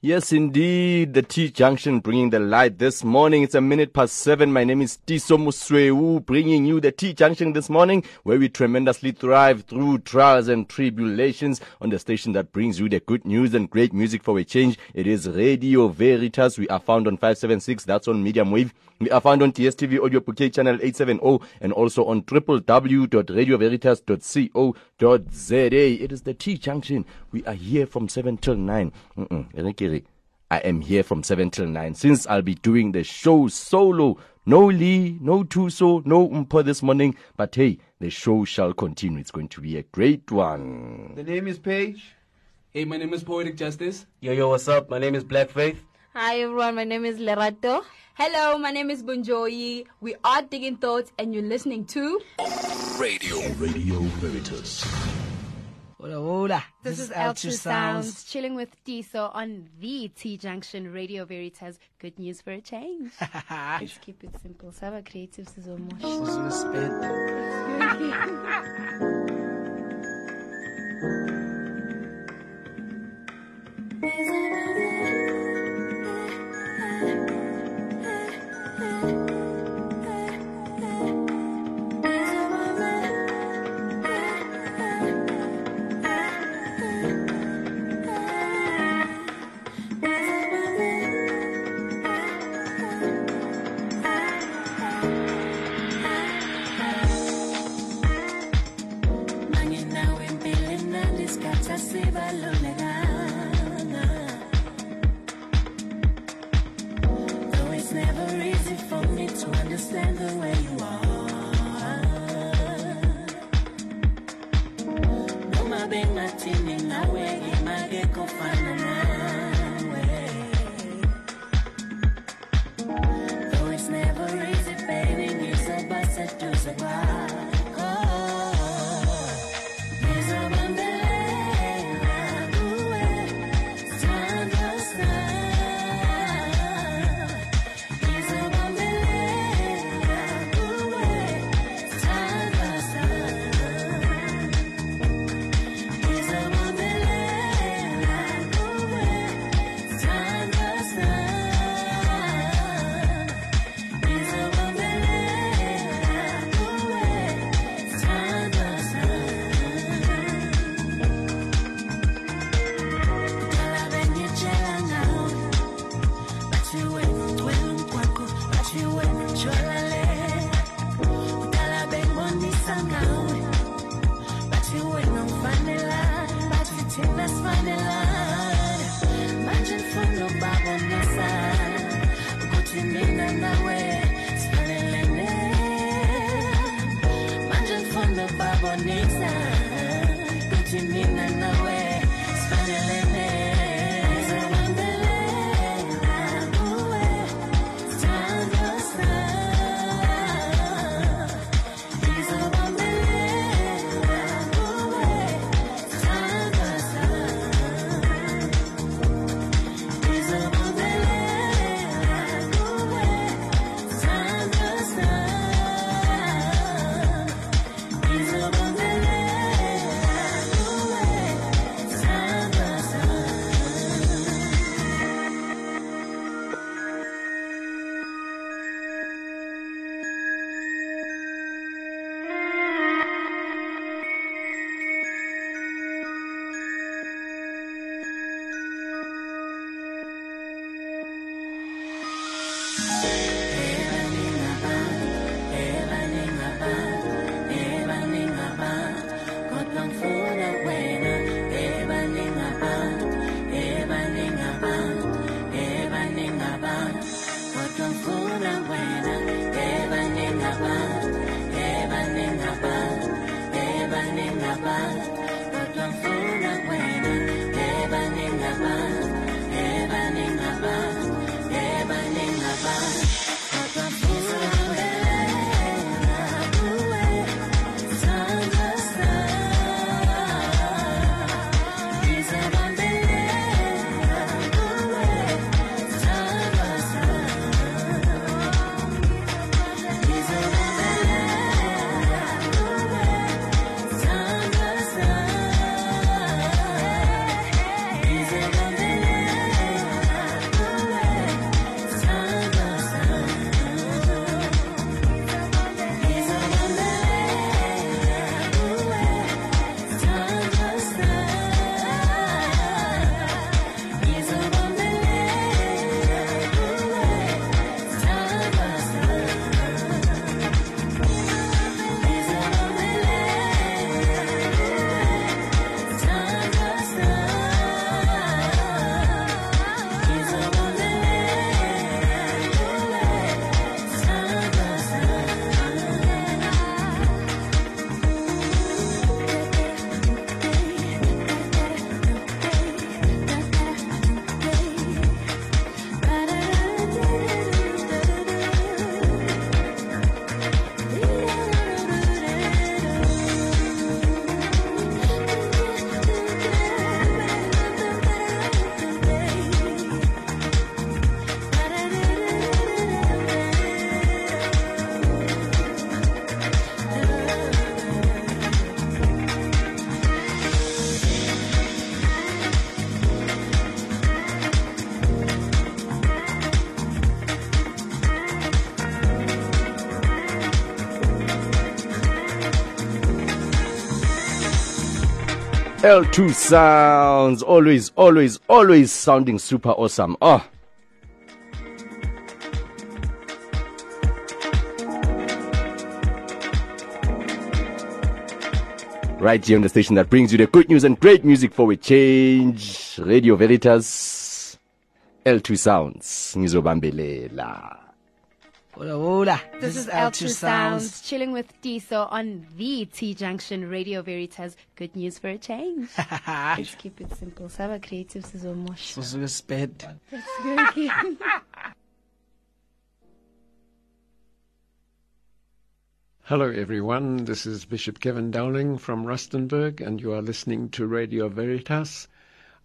Yes, indeed. The T Junction bringing the light this morning. It's a minute past seven. My name is Tiiso Mosoeu, bringing you the T Junction this morning, where we tremendously thrive through trials and tribulations on the station that brings you the good news and great music for a change. It is Radio Veritas. We are found on 576. That's on medium wave. We are found on DSTV Audio Bouquet channel 870 and also on www.radioveritas.co.za. It is the T Junction. We are here from 7 till 9. Mm-mm. I am here from 7 till 9 since I'll be doing the show solo. No Lee, no Thuso, no Mpho this morning, but hey, the show shall continue. It's going to be a great one. The name is Paige. Hey, my name is Poetic Justice. Yo, yo, what's up? My name is Black Faith. Hi everyone, my name is Lerato. Hello, my name is Bonjoyi. We are Digging Thoughts, and you're listening to Radio. Radio Veritas. Hola, hola. This, This is is L2 L2 Sounds, Sounds. chilling with Tiiso on the T Junction Radio Veritas. Good news for a change. Let's keep it simple. Saba creative sizomosh. She's understand the way you are. Nawe ngingakekho fana nawe. Though it's never easy, baby, ngizoba seduze kwakho. Ukuthi L2 sounds. Always, always, always sounding super awesome. Oh. Right here on the station that brings you the good news and great music for a change. Radio Veritas. L2 sounds. Ngizobambelela. Hola, hola. This is L2 Sounds, chilling with Tiiso on the T Junction Radio Veritas. Good news for a change. Let's keep it simple. Saba creative sizomosh. Susuke sped. Hello, everyone. This is Bishop Kevin Dowling from Rustenburg, and you are listening to Radio Veritas.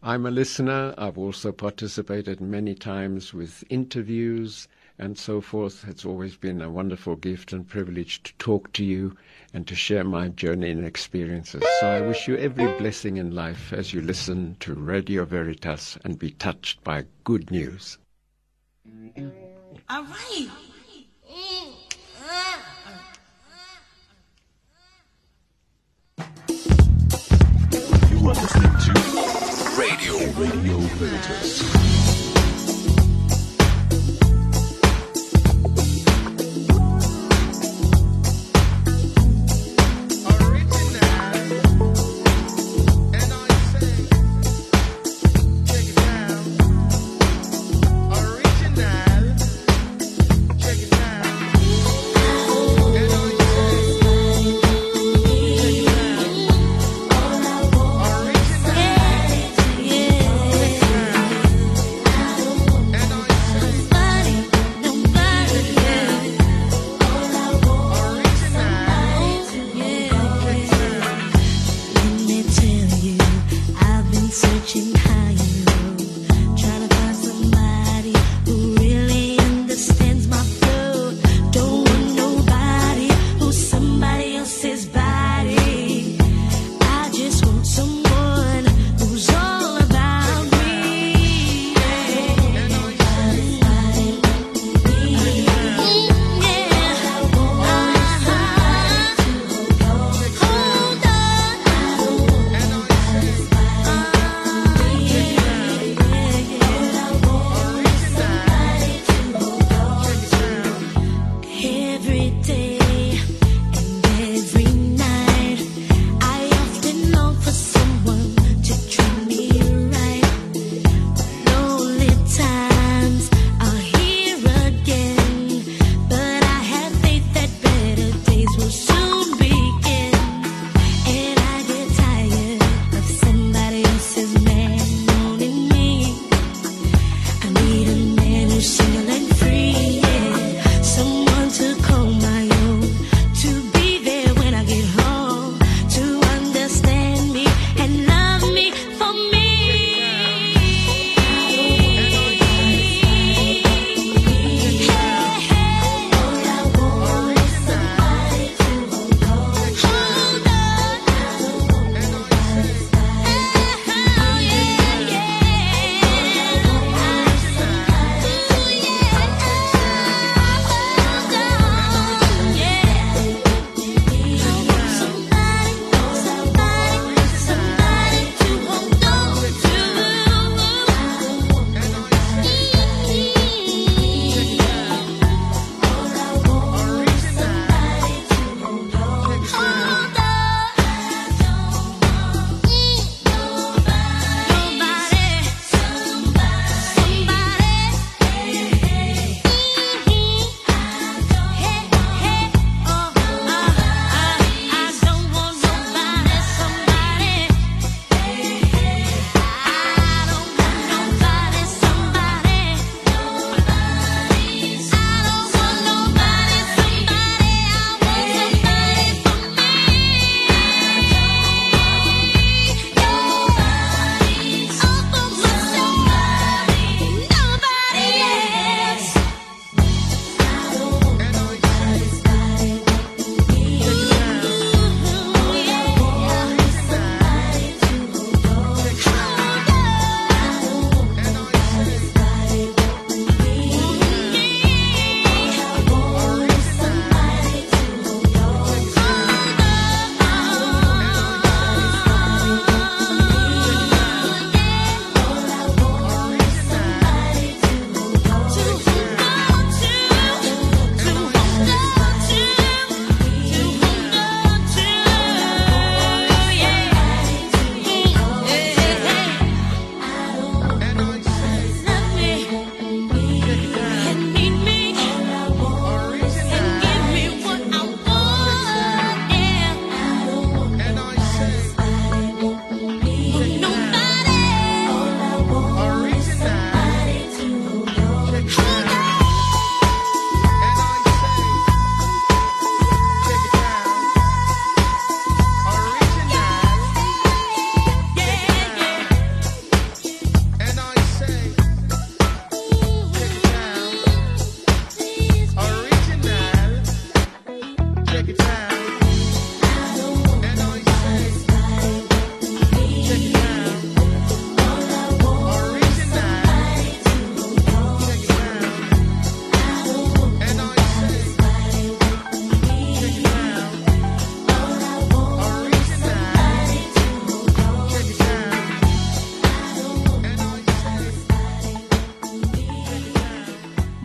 I'm a listener. I've also participated many times with interviews and so forth. It's always been a wonderful gift and privilege to talk to you and to share my journey and experiences. So I wish you every blessing in life as you listen to Radio Veritas and be touched by good news. All right. You are listening to Radio Radio Veritas.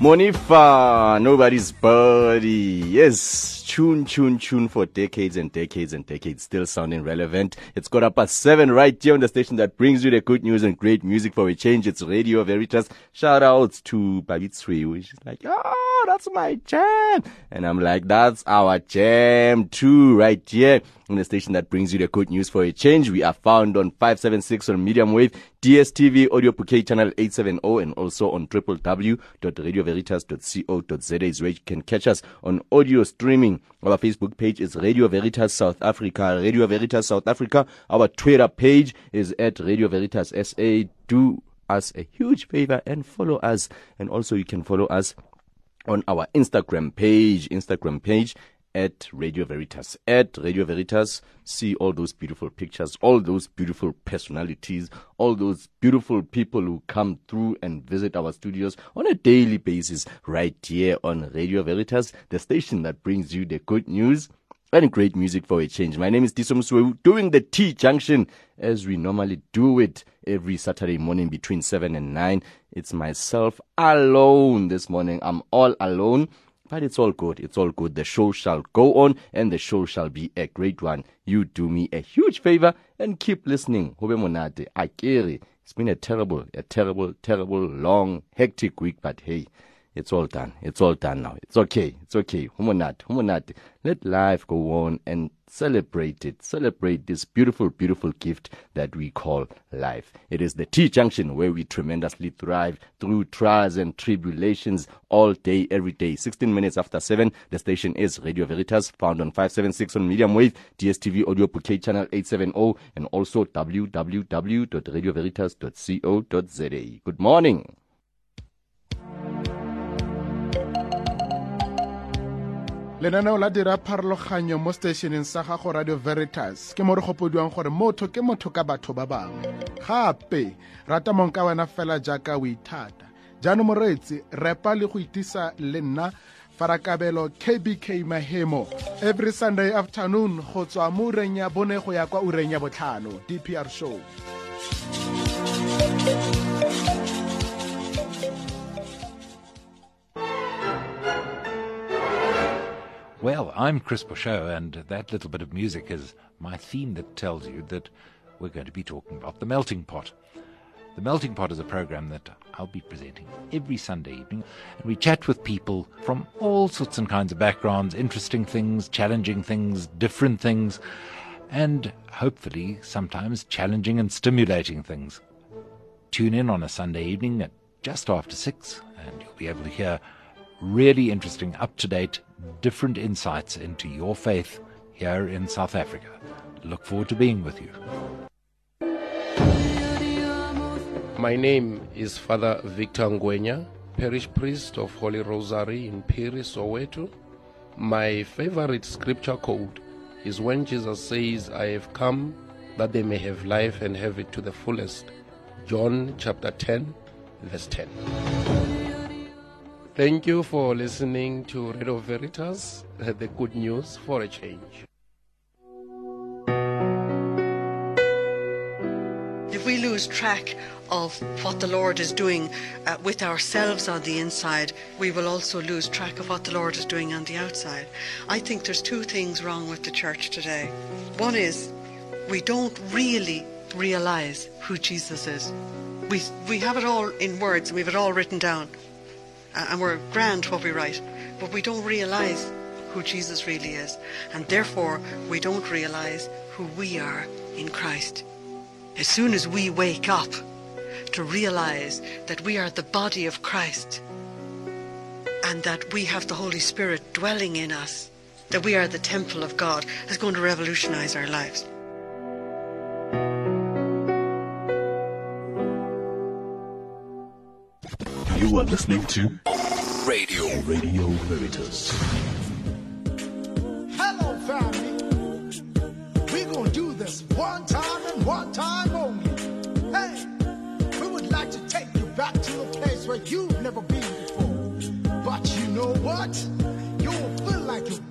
Monifa, nobody's body. Yes, tune, tune, tune for decades and decades and decades, still sounding relevant. It's got up at seven right here on the station that brings you the good news and great music for a change. It's Radio Veritas. Shout outs to Babitsui, which is like, oh, that's my jam. And I'm like, that's our jam too, right here on the station that brings you the good news for a change. We are found on 576 on medium wave, DSTV, audio bouquet channel 870, and also on www.radioveritas.co.za is where you can catch us on audio streaming. Our Facebook page is Radio Veritas South Africa, Radio Veritas South Africa. Our Twitter page is at Radio Veritas SA. Do us a huge favor and follow us. And also you can follow us on our Instagram page, Instagram page at Radio Veritas. At Radio Veritas, see all those beautiful pictures, all those beautiful personalities, all those beautiful people who come through and visit our studios on a daily basis right here on Radio Veritas, the station that brings you the good news and great music for a change. My name is Tiiso Mosoeu, doing the T Junction as we normally do it every Saturday morning between 7 and 9. It's myself alone this morning. I'm all alone. But it's all good. It's all good. The show shall go on and the show shall be a great one. You do me a huge favor and keep listening. Hobe monate. Akere. It's been a terrible, a terrible, terrible, long, hectic week, but hey, it's all done. It's all done now. It's okay. It's okay. Humonate. Humonate. Let life go on and celebrate it. Celebrate this beautiful, beautiful gift that we call life. It is the T Junction where we tremendously thrive through trials and tribulations all day, every day. 16 minutes after 7, the station is Radio Veritas, found on 576 on medium wave, DSTV audio bouquet channel 870, and also www.radioveritas.co.za. Good morning. Lenaneo la dira pharologanyo mo stationeng sa gago radio veritas ke mo re gopodiwang gore motho ke motho ka batho ba bangwe. Gape rata mong ka wena fela jaaka o ithata. Jaanong moreetsi repa le go itisa le nna farakabelo kbk mahemo every sunday afternoon go tswa mo ureng ya bone go ya kwa ureng ya botlhano dpr show Well, I'm Chris Bouchot, and that little bit of music is my theme that tells you that we're going to be talking about The Melting Pot. The Melting Pot is a program that I'll be presenting every Sunday evening, and we chat with people from all sorts and kinds of backgrounds, interesting things, challenging things, different things, and hopefully sometimes challenging and stimulating things. Tune in on a Sunday evening at just after six, and you'll be able to hear really interesting, up to date, different insights into your faith here in South Africa. Look forward to being with you. My name is Father Victor Ngwenya, parish priest of Holy Rosary in Piri, Soweto. My favorite scripture quote is when Jesus says, I have come that they may have life and have it to the fullest. John chapter 10, verse 10. Thank you for listening to Radio Veritas, uh, the good news for a change. If we lose track of what the Lord is doing uh, with ourselves on the inside, we will also lose track of what the Lord is doing on the outside. I think there's two things wrong with the church today. One is we don't really realize who Jesus is. We, we have it all in words and we have it all written down. And we're grand what we write, but we don't realize who Jesus really is. And therefore, we don't realize who we are in Christ. As soon as we wake up to realize that we are the body of Christ and that we have the Holy Spirit dwelling in us, that we are the temple of God, is going to revolutionize our lives. You are listening to Radio Radio Veritas. Hello, family. We gonna do this one time and one time only. Hey, we would like to take you back to a place where you've never been before. But you know what? You'll feel like you've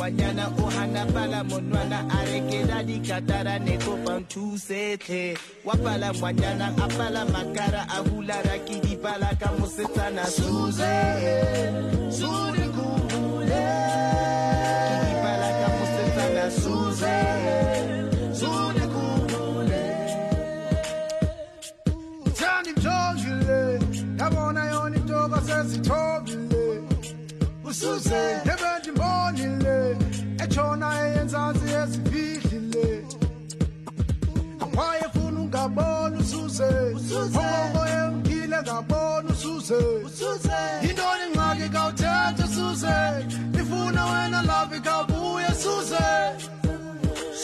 Wapala Wanyana, Ohana Pala Monwana, Arekeda di Katara, Neko Pantu Sete. Wapala Wanyana, Apala Makara, a Dipala Kamusitana, Susan. Sudi Kukule. Dipala yabona yona intoba sesithobile. usuze eyenzansi ezifihlile wayefuna ungabona usuze. Ongongo emkile ngabona usuze. Yintoni ingxaki kawuthetha suze ifuna wena lavi kawubuye suze.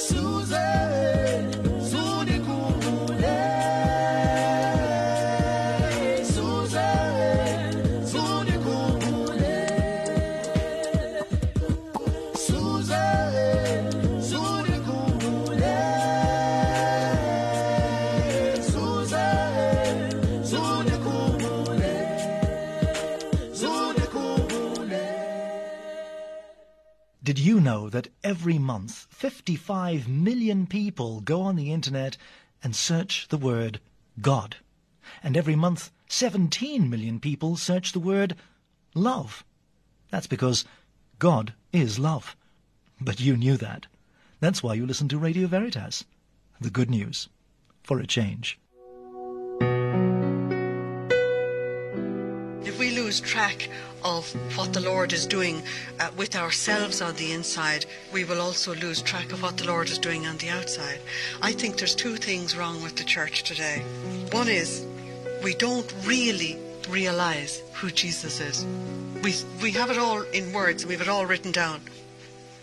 Suze that every month 55 million people go on the internet and search the word God? And every month 17 million people search the word love. That's because God is love. But you knew that. That's why you listen to Radio Veritas. The good news. For a change. If we lose track of what the Lord is doing uh, with ourselves on the inside, we will also lose track of what the Lord is doing on the outside. I think there's two things wrong with the church today. One is we don't really realize who Jesus is. We, we have it all in words, and we have it all written down,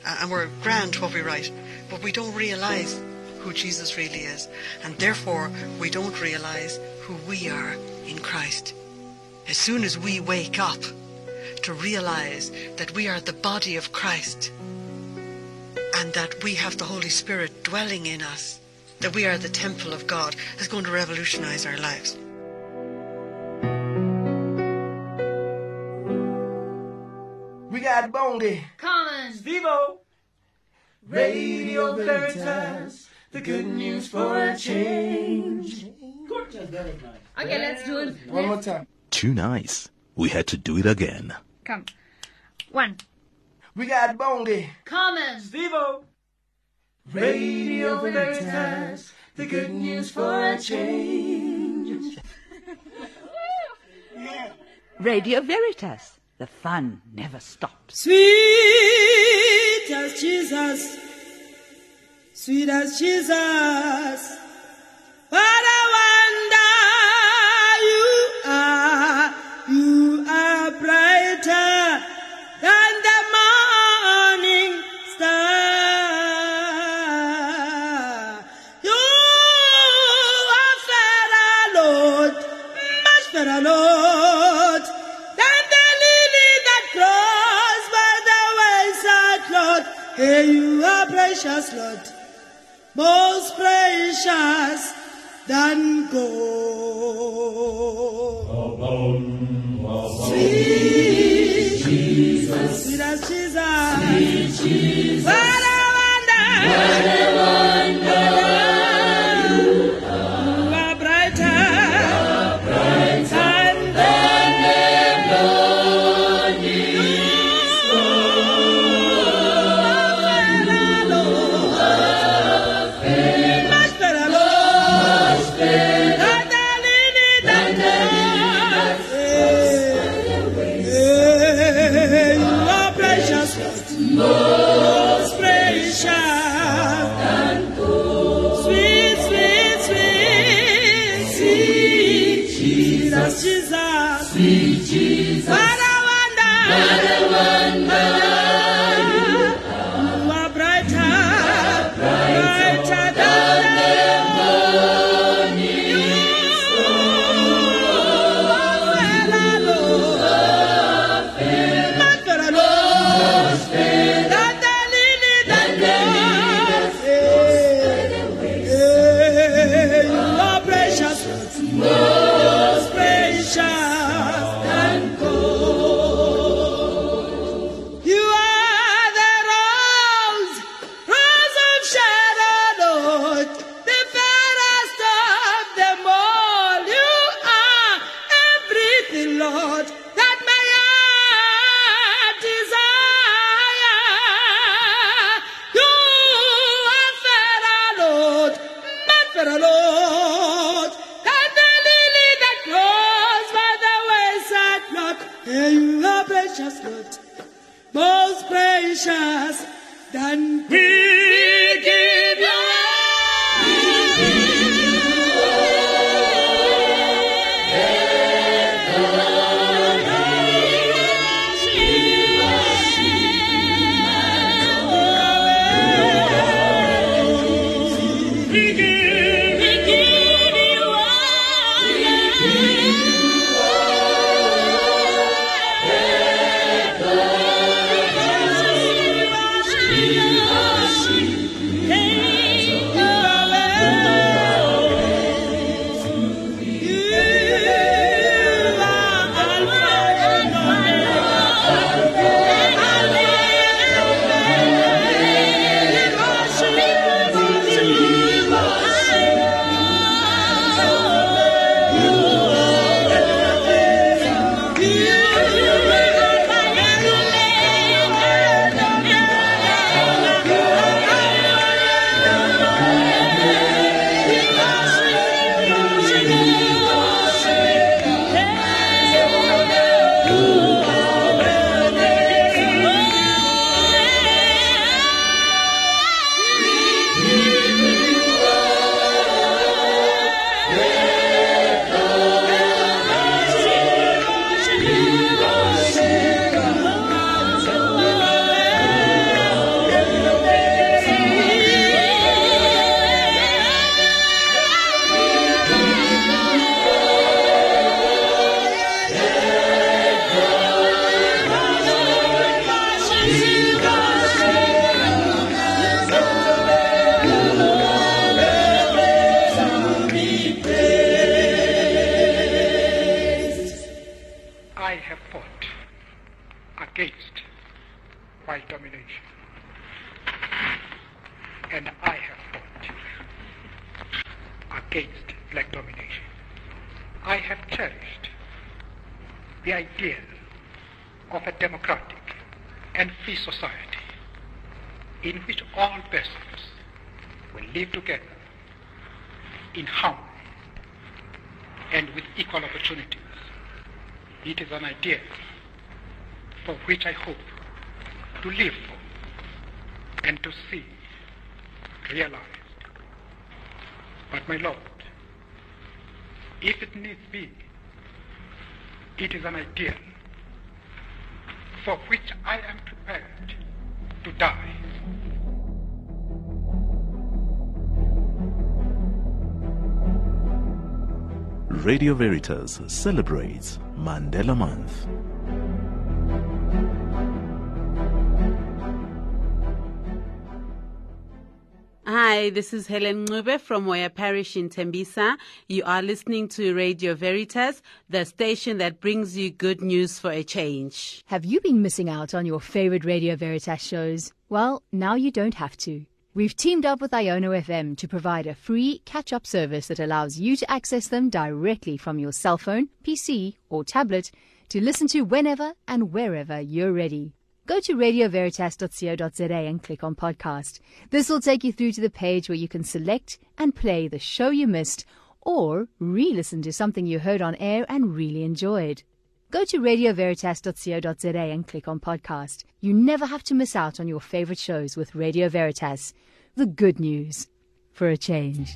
uh, and we're grand what we write, but we don't realize who Jesus really is, and therefore we don't realize who we are in Christ. As soon as we wake up to realize that we are the body of Christ and that we have the Holy Spirit dwelling in us, that we are the temple of God, is going to revolutionize our lives. We got Bongi. Common. Stevo. Radio Veritas. The good news for a change. Okay, let's do it. One more time. Too nice. We had to do it again. Come. One. We got Bongi. Common. Stevo. Radio Veritas. The good news for a change. Radio Veritas. The fun never stops. Sweet as Jesus, sweet as Jesus. What a wonder precious, Lord, most precious than gold. Sweet Jesus, sweet Jesus, sweet Jesus, what a wonder! Radio Veritas celebrates Mandela Month. Hi, Hi, this is Helen Ngube from Moya Parish in Tembisa. You are listening to Radio Veritas, the station that brings you good news for a change. Have you been missing out on your favorite Radio Veritas shows? Well, now you don't have to. We've teamed up with Iono FM to provide a free catch up service that allows you to access them directly from your cell phone, PC, or tablet to listen to whenever and wherever you're ready. Go to radioveritas.co.za and click on podcast. This will take you through to the page where you can select and play the show you missed or re listen to something you heard on air and really enjoyed. Go to radioveritas.co.za and click on podcast. You never have to miss out on your favorite shows with Radio Veritas. The good news for a change.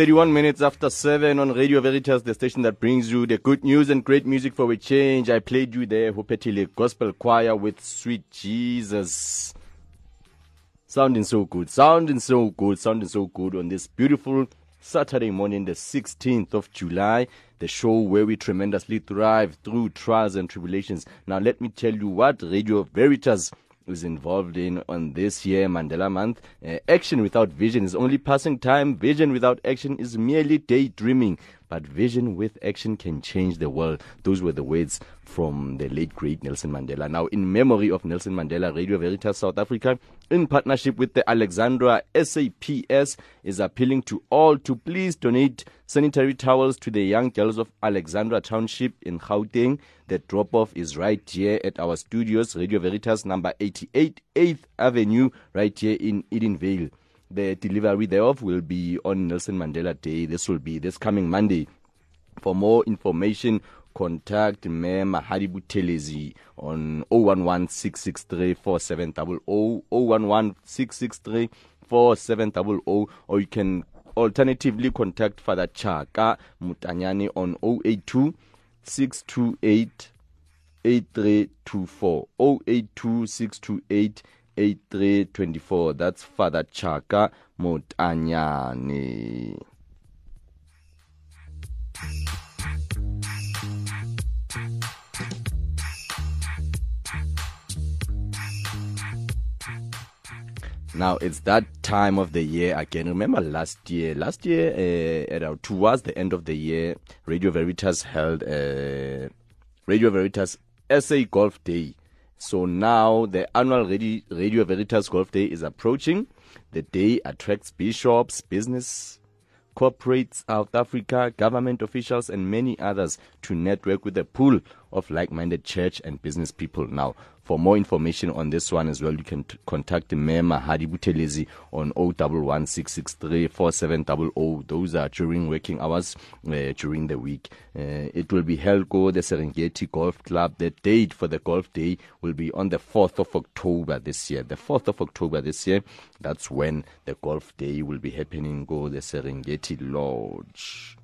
31 minutes after 7 on Radio Veritas, the station that brings you the good news and great music for a change. I played you there, Hopetile Gospel Choir with Sweet Jesus. Sounding so good, sounding so good, sounding so good on this beautiful Saturday morning, the 16th of July, the show where we tremendously thrive through trials and tribulations. Now, let me tell you what Radio Veritas is involved in on this year Mandela Month. Uh, action without vision is only passing time. Vision without action is merely daydreaming. But vision with action can change the world. Those were the words from the late great Nelson Mandela. Now, in memory of Nelson Mandela, Radio Veritas South Africa, in partnership with the Alexandra SAPS, is appealing to all to please donate sanitary towels to the young girls of Alexandra Township in Gauteng. The drop off is right here at our studios, Radio Veritas number 88, 8th Avenue, right here in Edenvale. The delivery thereof will be on Nelson Mandela Day. This will be this coming Monday. For more information, contact Mayor Mahadi Buthelezi on 011-663-4700, 011-663-4700, or you can alternatively contact Father Chaka Mutanyani on 082 628 8324 082 628 8324 that's Father Chaka Mutanyani Now it's that time of the year again. Remember last year? Last year, uh, at our, towards the end of the year, Radio Veritas held uh, Radio Veritas SA Golf Day. So now the annual Radio, Radio Veritas Golf Day is approaching. The day attracts bishops, business corporates, South Africa, government officials, and many others to network with the pool of like minded church and business people. Now, for more information on this one as well, you can t- contact Mayor Mahadi Buthelezi on 011 Those are during working hours uh, during the week. Uh, it will be held go the Serengeti Golf Club. The date for the golf day will be on the 4th of October this year. The 4th of October this year, that's when the golf day will be happening go the Serengeti Lodge.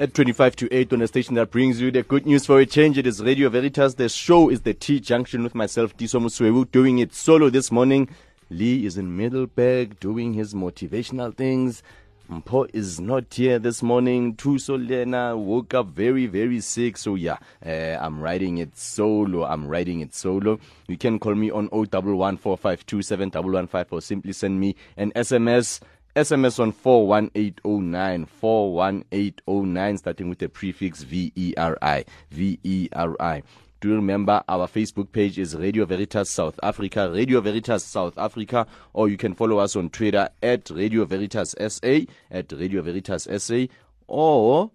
At 25 to 8 on a station that brings you the good news for a change. It is Radio Veritas. The show is the T Junction with myself, Tiiso Mosoeu, doing it solo this morning. Lee is in Middelburg doing his motivational things. Mpho is not here this morning. Thuso Lena woke up very, very sick. So yeah, uh, I'm riding it solo. I'm riding it solo. You can call me on 0114527115 or simply send me an SMS. SMS on 41809, 41809, starting with the prefix V-E-R-I, V-E-R-I. Do remember our Facebook page is Radio Veritas South Africa, Radio Veritas South Africa, or you can follow us on Twitter at Radio Veritas SA, at Radio Veritas SA, or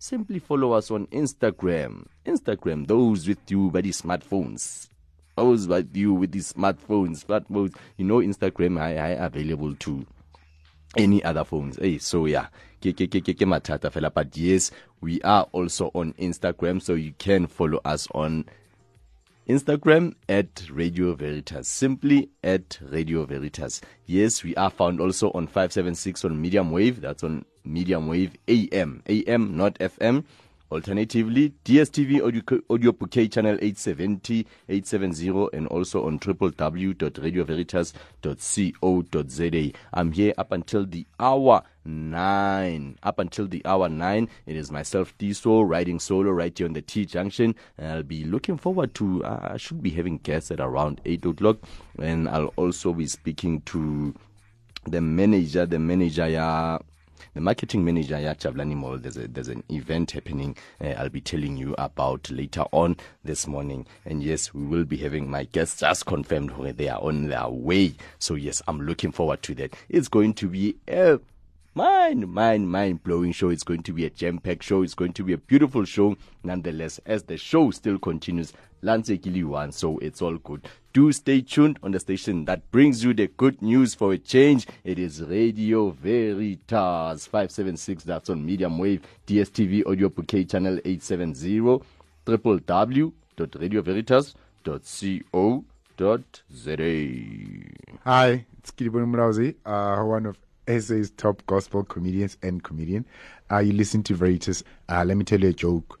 simply follow us on Instagram. Instagram, those with you by the smartphones. Those with you with the smartphones, smartphones. You know, Instagram, I, I available too any other phones. Hey, so yeah. But yes, we are also on Instagram, so you can follow us on Instagram at Radio Veritas. Simply at Radio Veritas. Yes, we are found also on 576 on medium wave. That's on medium wave AM. AM, not FM. Alternatively, DSTV audio, audio bouquet channel 870, 870, and also on www.radioveritas.co.za. I'm here up until the hour 9. Up until the hour 9, it is myself, Tiiso, riding solo right here on the T Junction. And I'll be looking forward to, uh, I should be having guests at around 8 o'clock. And I'll also be speaking to the manager, the manager, yeah the marketing manager at Mall. There's a, there's an event happening. Uh, I'll be telling you about later on this morning. And yes, we will be having my guests just confirmed they are on their way. So yes, I'm looking forward to that. It's going to be a mind, mind, mind blowing show. It's going to be a jam packed show. It's going to be a beautiful show, nonetheless, as the show still continues. Lance Kili one, so it's all good. Do stay tuned on the station that brings you the good news for a change. It is Radio Veritas 576. That's on medium wave, DSTV audio bouquet channel 870, www.radioVeritas.co.za. Hi, it's Kiribun Mrauzi, uh, one of SA's top gospel comedians and comedian. Uh, you listen to Veritas. Uh, let me tell you a joke.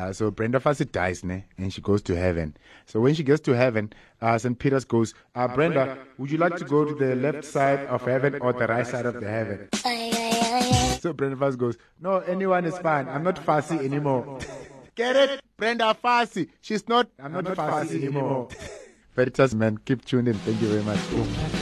Uh, so Brenda Fassie dies, ne? and she goes to heaven. So when she gets to heaven, uh, St. Peter's goes, uh, Brenda, would you like to go to the left side of heaven or the right side of the heaven? So Brenda Fassie goes, No, anyone is fine. I'm not fussy anymore. Get it? Brenda Fassie. She's not, I'm not, fussy, anymore. Veritas, man, keep tuned in. Thank you very much.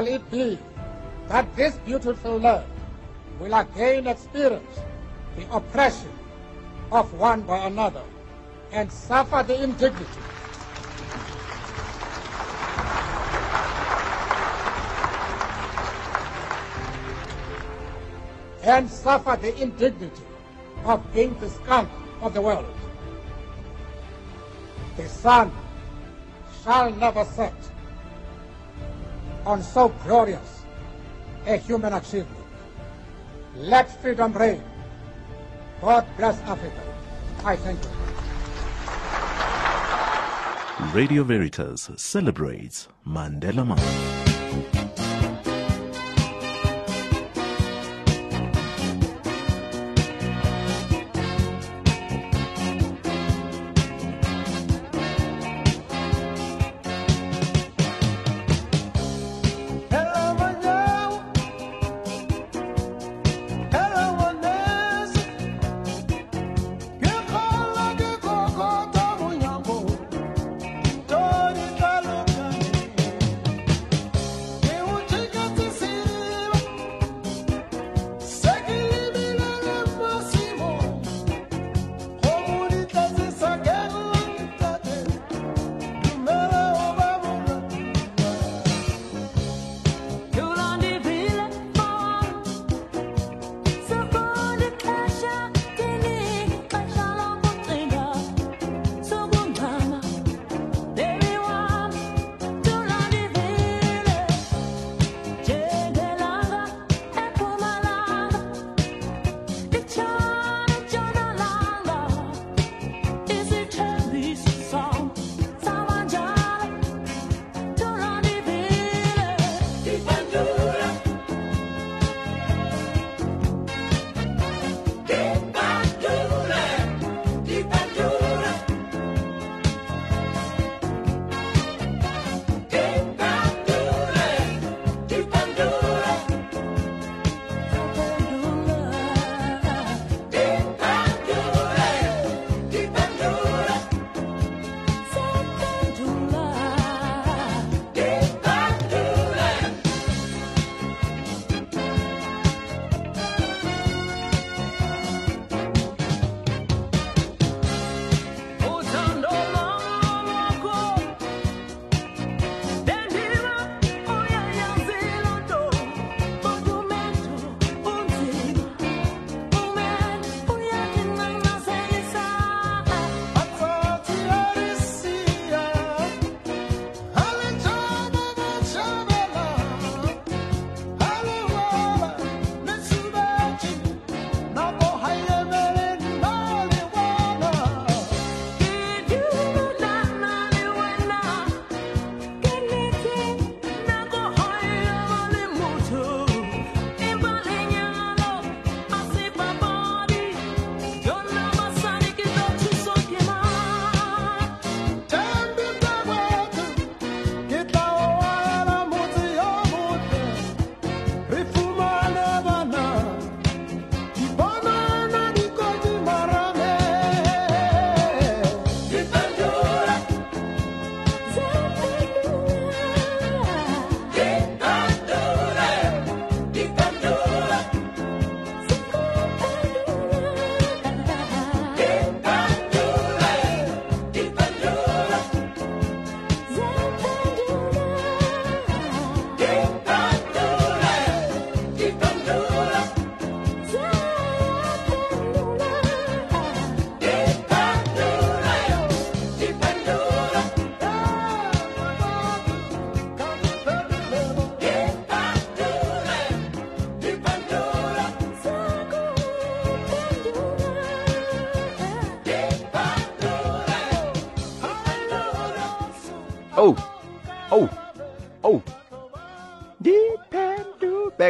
Shall it be that this beautiful land will again experience the oppression of one by another and suffer the indignity and suffer the indignity of being the scum of the world. The sun shall never set on so glorious a human achievement. Let freedom reign. God bless Africa. I thank you. Radio Veritas celebrates Mandela Month.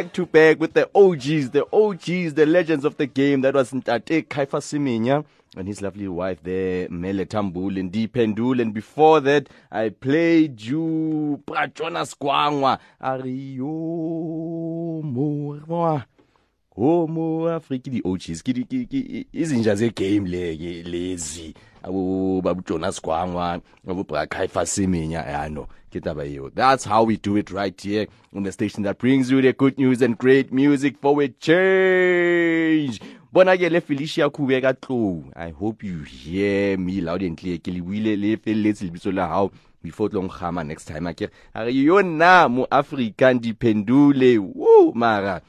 Back to back with the OGs, the OGs, the legends of the game. That was Ntate Caiphus Semenya and his lovely wife there, Mele Tambul and Dipendul. And before that, I played you Prajonas Gwangwa. Ario Moa. Homo Africa, the OGs. Ki- ki- ki- Izinja ze game le- lezi. abo babu Jonas Gwangwa abo Bra Caiphus Semenya yeah no ke taba eo that's how we do it right here on the station that brings you the good news and great music for a change bona ke le Felicia Khubeka Tlou i hope you hear me loud and clear ke le buile le feletse lebitso la hao before tlong gama next time akere a re yo na mo Africa ndiphendule woo mara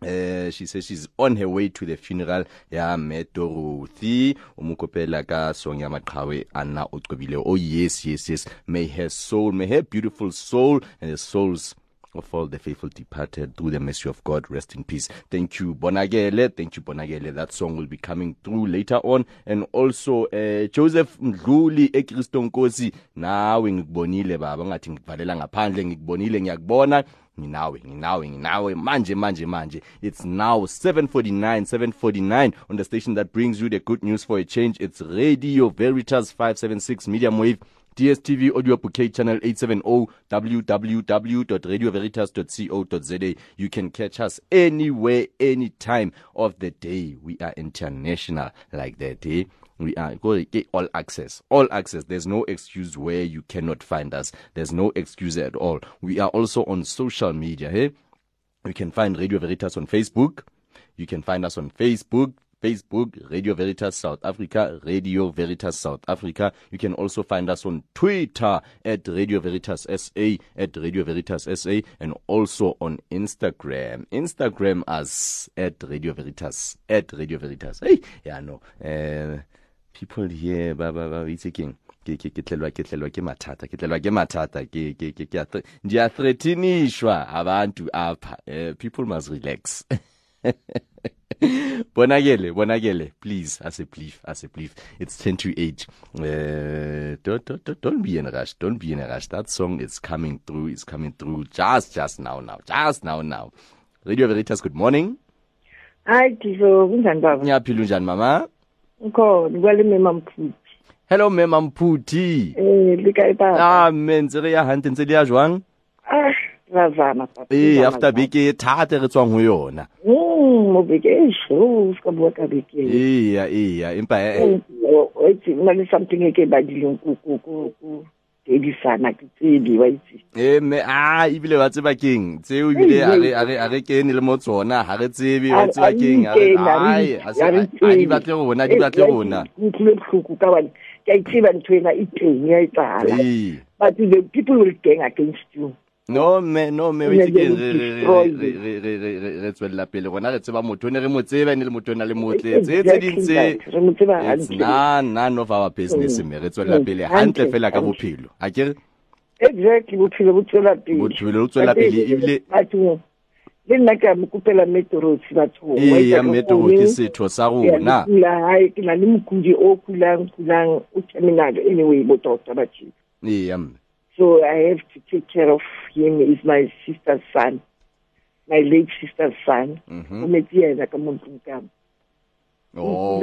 Uh, she says she's on her way to the funeral ya mme Dorothy umukopela ka song ya maqhawe ana uqobile. Oh yes yes yes. May her soul may her beautiful soul and the souls of all the faithful departed through the mercy of God rest in peace. Thank you Bonagele thank you Bonagele that song will be coming through later on. And also uh, Joseph Mdluli eKristo Nkosi. Nawe ngikubonile baba. Ngathi ngikuvalela ngaphandle ngikubonile ngiyakubona. Nginawe nginawe nginawe. Manje manje manje. It's now 749 749 on the station that brings you the good news for a change. It's radio veritas 576 medium wave DSTV audio bouquet channel 870 www.radioveritas.co.za you can catch us anywhere anytime of the day. We are international like that eh? we are go get all access all access. There's no excuse where you cannot find us. There's no excuse at all. We are also on social media hey you can find radio veritas on facebook. You can find us on facebook Facebook, Radio Veritas South Africa, Radio Veritas South Africa. You can also find us on Twitter at Radio Veritas SA, at Radio Veritas SA, and also on Instagram. Instagram as at Radio Veritas, at Radio Veritas. Hey, yeah, no. Uh, people here ba ba ba itse keng ke ke ke tlelwa ke tlelwa ke mathata ke tlelwa ke mathata ke ke ke ke a thre- ndiya threatenishwa abantu apha uh, people must relax bonakele bonakele. Please as a belief as a belief it's 10 to 8 uh, don't, don't, don't, don't be in a rush. Don't be in a rush. That song is coming through is coming through just just now now just now now. Radio veritas good morning. Hayi tiso kunjani baba? Ngiyaphila unjani mama? Ngikhona kwale mema mphuthu hello mema mphuthi eh likae baba ah men ntse re ya hantle ntse le ya jwang? Ah ra zama papa ee after beke thata re tswang ho yona. Mm mo beke e sho ska bua ka beke eya eya empa o itse na le something e ke badileng ku dedisana ke tsebe wa itse eh me a ebile wa tseba keng? Tseo ebile a re kene le mo tsona ha re tsebe wa tseba keng? Di batle rona di batle rona. ntlile bohloko ka bane ke a itseba ntho ena e teng ya etsahala. Ee but the people will gang against you no me no me o Ne itse they keng will re re destroy re re re re re re tswella pele rona. Re tseba motho o ne re mo tseba ne le motho o na le motle. Tse tse ding tse Exactly that. Re mo tseba it's hantle. none none of our business Mm. me re tswella Mm. pele Hantle, hantle fela ka hantle. bophelo. A ke exactly bophelo bo tswela pele. Bophelo bo tswela pele, ebile- bathong. Le nna ke a mo kopela meteorotsi bathong. Wa ee itse ya ka metoro kgone, ke setho sa ke a rona. kula hae ke na le mokudi o kulang kulang o terminal anyway bo tota batho ee ya mme so i have to take care of him. He's my sister's son my late sister's son. Mhm. yena ka mo ntlong ka mo. oh.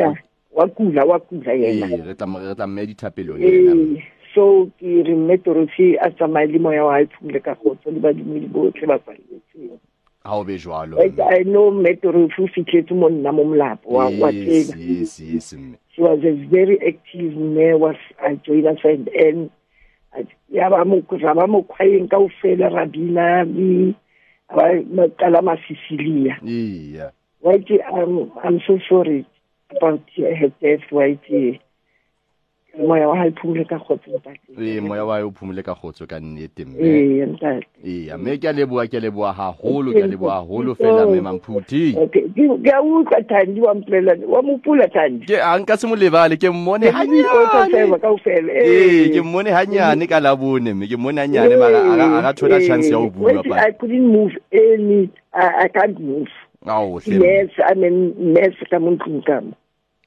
Kula, wa kula yena. Re tla mo- re tla mme dithapelong yena. so ke re meteorotsi a tsamaye le moya wa hae phumole ka kgotso le badumedi botlhe ba kwaletseng ha o be jwalo. I know meteorology o fitlhetse mo nna mo molapo wa wa yes tseba yes yes mme. She was a very active mme was a join us and ya ba mo ra ba mo khwaeng kaofela ra bina le ba ba qala masisilia iya. Right i'm i'm so sorry about her death moya wa hae ka kgotso ntate ee moya wa hae o phomole ka kgotso ka nnete mme ee ntate iya mme ke a leboa ke a leboa haholo ke a leboa haholo fela mme mamphuti okay ke a utlwa thandi wa mpolela wa mo thandi ke a nka se mo lebale ke mmone ka hanyane kaofela ee ke mmone hanyane ka labone mme ke mmone hanyane mara a ka- thola chance ya ho bua Wait, I couldn't move any. I, I can't move. ao hle Yes, i mean mess ka mo ntlong ka mo.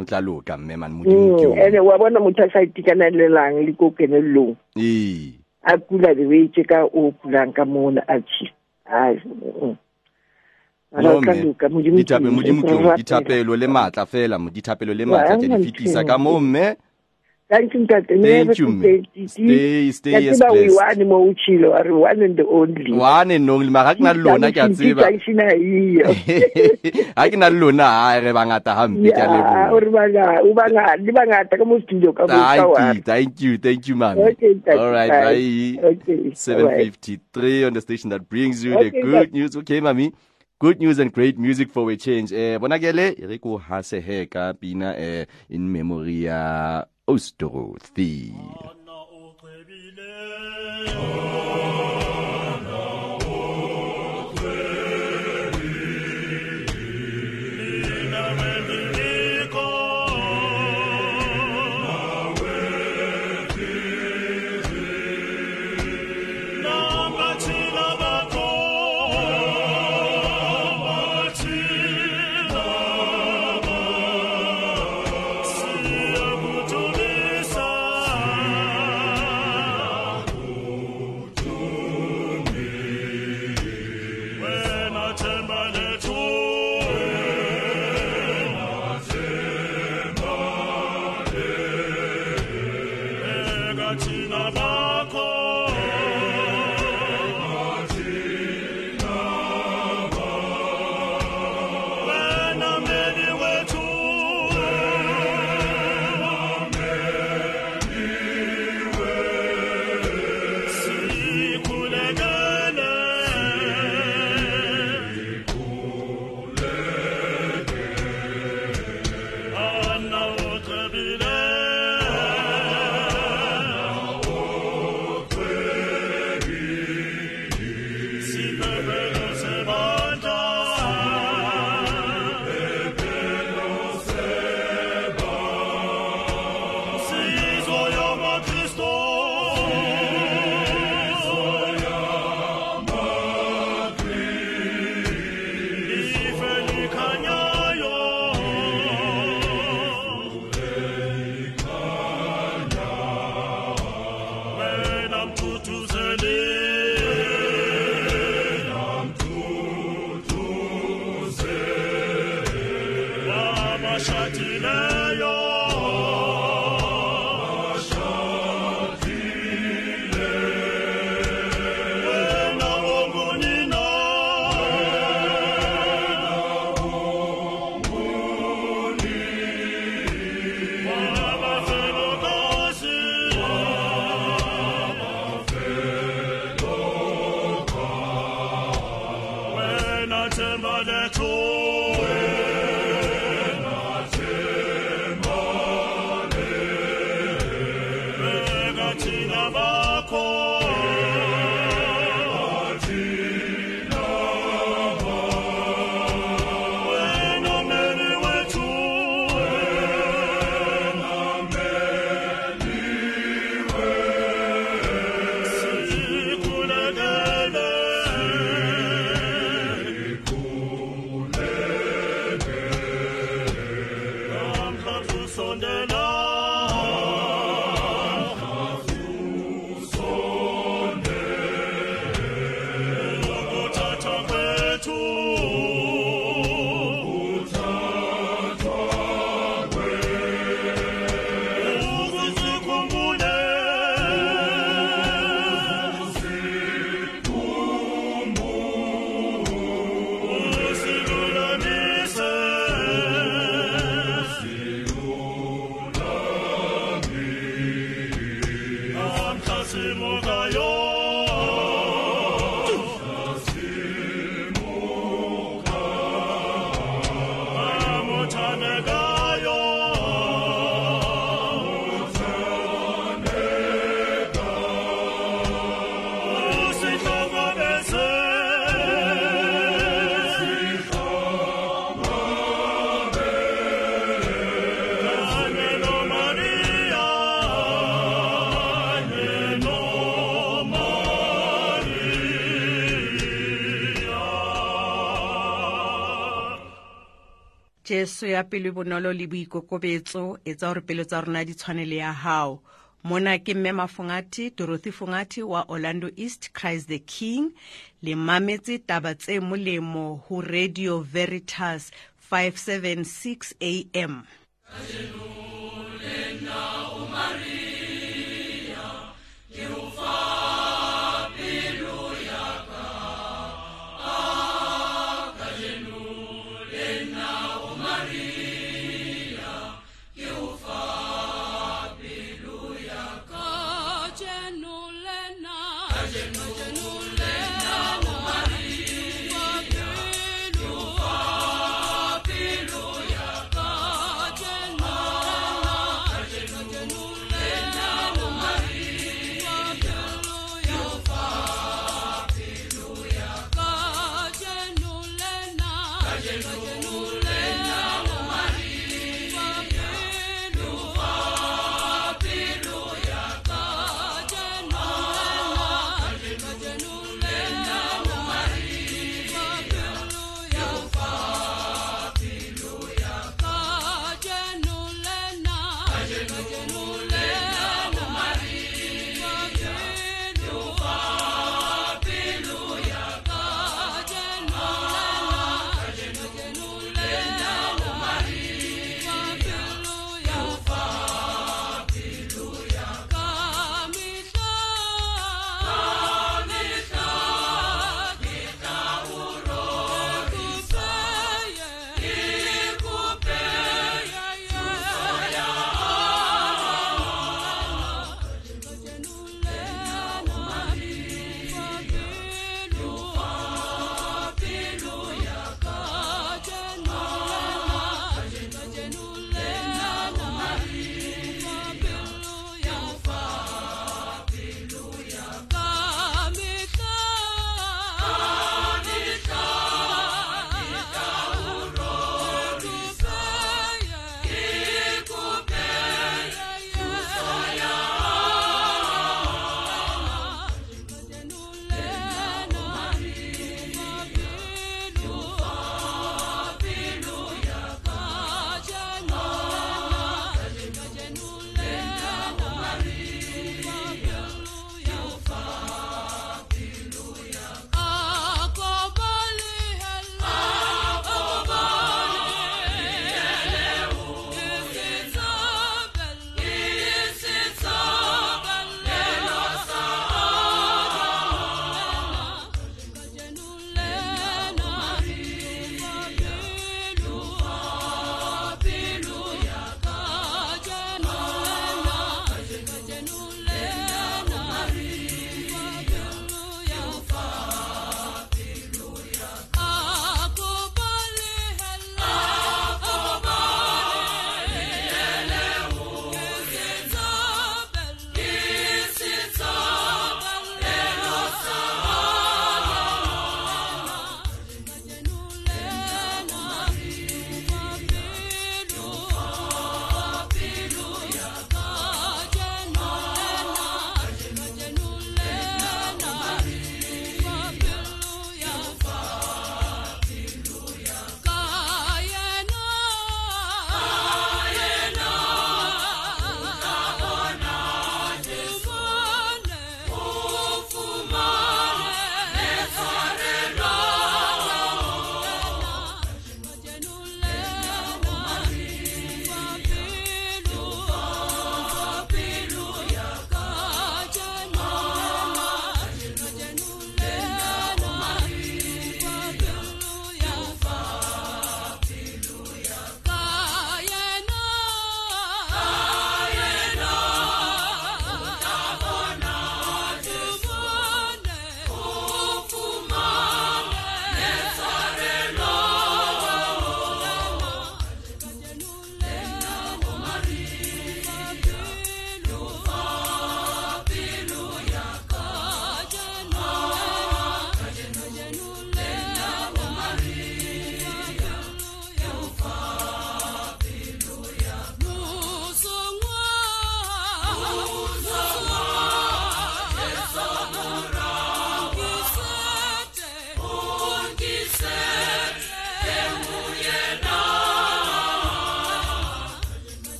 O tla loka mme man modimo ke Mm, o and wa bona motho a sa itekananelang le ko kenelong ee. A kula the way tse ka o kulang ka mona a chi a Mara no o tla mme loka, Modimo ke Ditape- eng, modimo ke re ong rapela. dithapelo le matla fela mo dithapelo le matla ke a di fetisa ka moo mme thank you ntate Thank you. Stay- stay o blessed. one mo o chilo are one and only one and only mara ke na lona ke a tseba junction ha iyo ha ke na le lona ha re bangata hampe ke a leboha o re banga o banga le bangata ka mo studio ka mo ka Thank you, thank you, thank you, ma'am. Okay, thank All right, bye. Okay, Seven bye. fifty-three on the station that brings you Okay, the good news. Okay, mami. Good news and great music for a change. Eh, bona kele, re ko hase he ka pina eh in memory ya Osterroth. Ostorothi. Jesu ya pelo bonolo le boikokobetso e tsa gore pelo tsa rona di tshwane ya hao. Mona ke mme mafongati dorothy fongati wa orlando east christ the king. Le mametse taba tse molemo ho radio veritas 576 am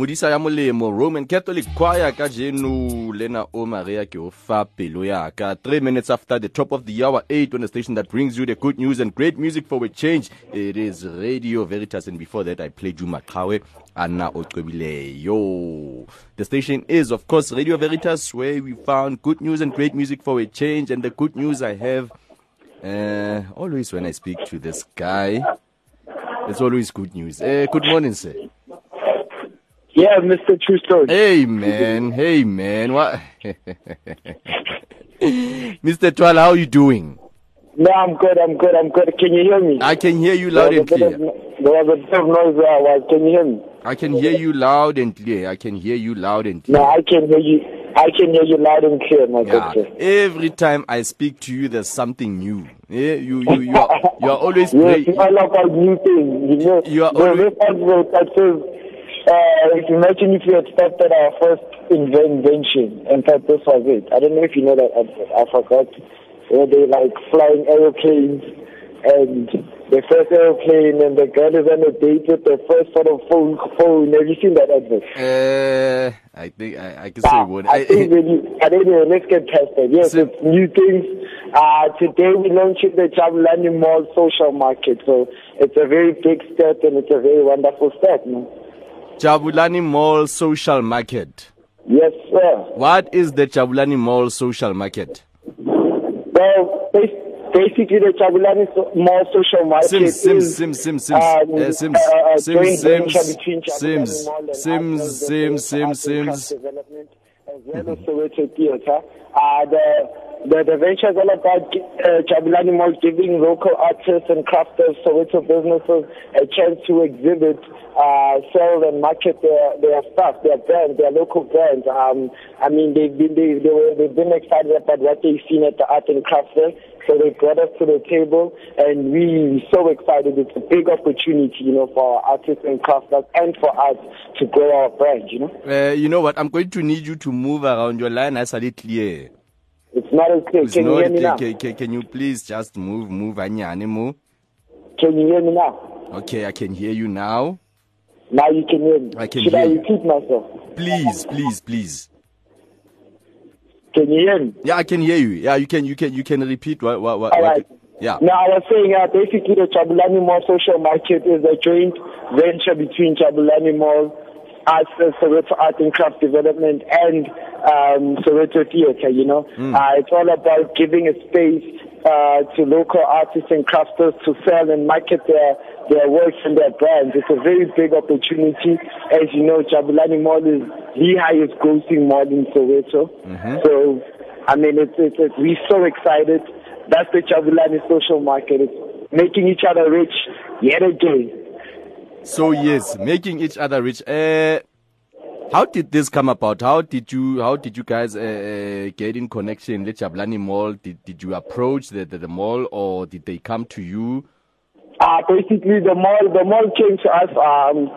modisa ya molemo roman catholic choir ka jeno lena o maria ke o fa pelo yaka three minutes after the top of the hour eight on the station that brings you the good news and great music for a change it is radio veritas and before that i played you maqhawe anna oqwebileyo the station is of course radio veritas where we found good news and great music for a change and the good news i have Uh, always when I speak to this guy, it's always good news. Uh, good morning, sir. Yeah, Mr. True Story. Hey, man. Hey, man. What? Mr. Twala, how are you doing? No, I'm good. I'm good. I'm good. Can you hear me? I can hear you loud and was a bit clear. of- There was a bit of noise I was. Can you hear me? I can hear you loud and clear. I can hear you loud and clear. No, I can hear you. I can hear you loud and clear, my Yeah. good sir. Every time I speak to you, there's something new. Yeah, you you you are, you are always Yes, all about new things. You know, You are always- uh, if imagine if you had at our first invention. In fact, this was it. I don't know if you know that advert. I forgot. Where they like flying aeroplanes and the first aeroplane and the girl is on a date with the first sort of phone. phone. Have you seen that advert? Uh, I think I, I can say one. I think when you, I don't know, let's get past that. Yes, it's new things. Uh, today we launched the Jabulani Mall social market. So it's a very big step and it's a very wonderful step. No? Jabulani Mall Social Market. Yes, sir. What is the Jabulani Mall Social Market? Well, bas- basically the Jabulani Mall social market Sims, Sims, is Sims, Sims, Sims, um, uh, Sims, uh, a Sims, joint venture Sims, between Jabulani Sims, Mall and Sims, us, Sims, the Sims, Arts and Crafts Sims. Development, as well as Soweto Theatre. Uh, the, the, the venture is all about uh, Jabulani Mall giving local artists and crafters, Soweto businesses a chance to exhibit, uh, sell and market their, their stuff, their brand, their local brands. Um, I mean, they've been, they, they were, they've been excited about what they've seen at the Art and Craft Fair. So they brought us to the table, and we so excited. It's a big opportunity, you know, for our artists and crafters and for us to grow our brand, you know. Uh, you know what? I'm going to need you to move around. Your line a little clear. It's not clear. It's Can you hear me now? Can, can, can you please just move, move, anyane, move? Can you hear me now? Okay, I can hear you now. Now you can hear me. I can Should hear I you. repeat myself? Please, please, please. Can you hear me? Yeah, I can hear you. Yeah, you can, you can, you can repeat what, what, what. All what right. yeah. Now, I was saying uh, basically the Jabulani Mall social market is a joint venture between Jabulani Mall, Arts, uh, Soweto Art and Craft Development, and um, Soweto Theatre, you know. Uh, it's all about giving a space uh, to local artists and crafters to sell and market their, their works and their brands. It's a very big opportunity. As you know, Jabulani Mall is the highest grossing mall in Soweto. So, I mean, it's, it's, it's, we're so excited. That's the Jabulani social market. It's making each other rich yet again. So yes, making each other rich. Uh, how did this come about? How did you how did you guys uh, uh, get in connection with Jabulani Mall? Did did you approach the, the, the mall or did they come to you? Uh, basically, the mall, the mall came to us um,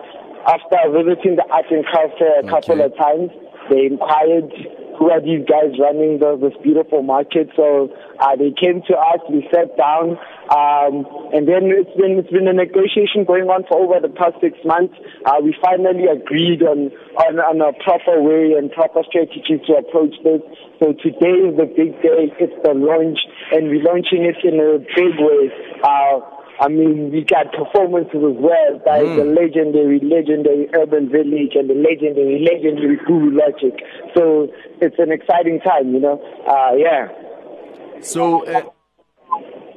after visiting the art and fair a couple of times. They inquired who are these guys running the, this beautiful market. So uh, they came to us. We sat down, um, and then it's been it's been a negotiation going on for over the past six months. Uh, we finally agreed on, on on a proper way and proper strategy to approach this. So today is the big day. It's the launch, and we're launching it in a big way. Uh, I mean, we got performances as well by the legendary, legendary Urban Village and the legendary, legendary Guru Logic. So it's an exciting time, you know. Uh, yeah. So uh,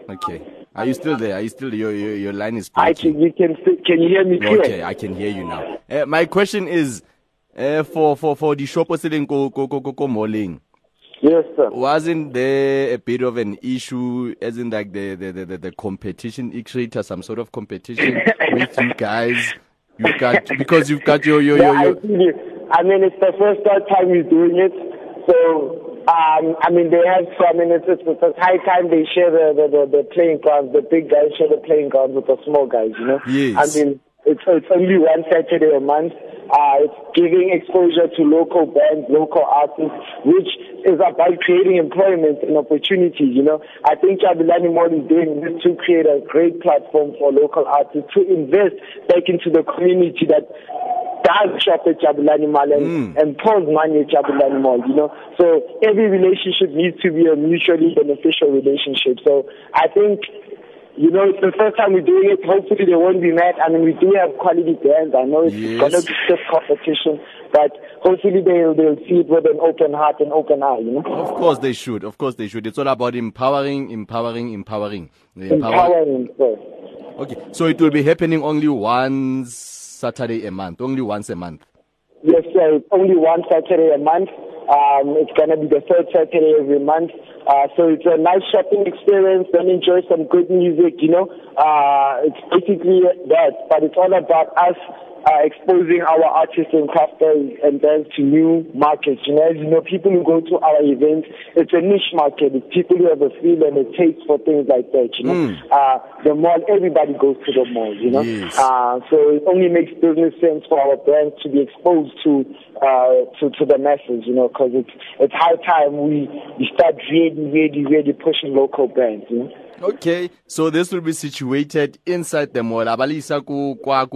okay, are you still there? Are you still your your, your line is I breaking? can, you can, can you hear me clear? Okay, I can hear you now. Uh, my question is, uh, for for for the shop selling go go go go go malling. Yes, sir. Wasn't there a bit of an issue, as in like the the the, the, competition? It created some sort of competition with you guys. You've got because you've got your your Yeah, your, I, your feel. I mean, it's the first time we're doing it. So, um, I mean, they have, so, I mean, it's, it's, it's high time they share the, the, the, the playing grounds, the big guys share the playing grounds with the small guys, you know? Yes. I mean, it's, it's only one Saturday a month. Uh, it's giving exposure to local bands, local artists, which is about creating employment and opportunities, you know. I think Jabulani Mall is doing this to create a great platform for local artists to invest back into the community that does shop at Jabulani Mall and, and pours money at Jabulani Mall, you know. So every relationship needs to be a mutually beneficial relationship. So I think you know, it's the first time we're doing it. Hopefully they won't be mad. I mean, we do have quality bands. I know it's Yes. gonna be stiff competition, but hopefully they'll they'll see it with an open heart and open eye. You know, Of course they should. Of course they should. It's all about empowering, empowering, empowering. Empowering. Okay, so it will be happening only once Saturday a month, only once a month. Yes, sir. Only one Saturday a month. Um, it's going to be the third Saturday every month. Uh, so it's a nice shopping experience. Then enjoy some good music, you know. Uh, it's basically that. But it's all about us uh, exposing our artists and crafters and bands to new markets. You know, as you know, people who go to our events, it's a niche market. It's people who have a feel and a taste for things like that, you know. Mm. Uh, the mall, everybody goes to the mall, you know. Yes. Uh, so it only makes business sense for our brands to be exposed to uh, to to the masses, you know, because it's it's high time we we start really, really, really pushing local brands, you know. Okay, so this will be situated inside the mall. Abalisa ku kwa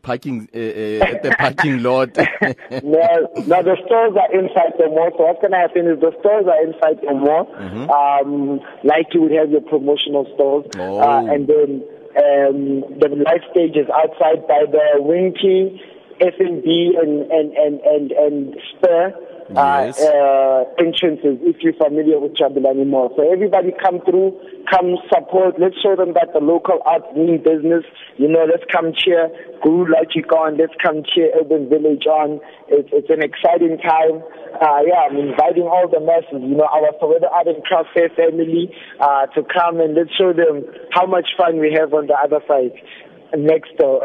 parking uh, uh, at the parking lot. no, no, the stores are inside the mall. So what's going to happen is the stores are inside the mall. Mhm. Um, like you would have your promotional stores, Oh. uh, and then um, the live stage is outside by the Wimpy, F&B, and and and and and Spur. Yes. Uh, uh, entrances if you're familiar with Jabulani Mall. So everybody come through, come support. Let's show them that the local arts mean business. You know, let's come cheer Guru Logic on. Let's come cheer Urban Village on. It's, it's an exciting time. Uh, yeah, I'm inviting all the masses, you know, our Soweto Art and Craft Fair family uh, to come and let's show them how much fun we have on the other side. Next door.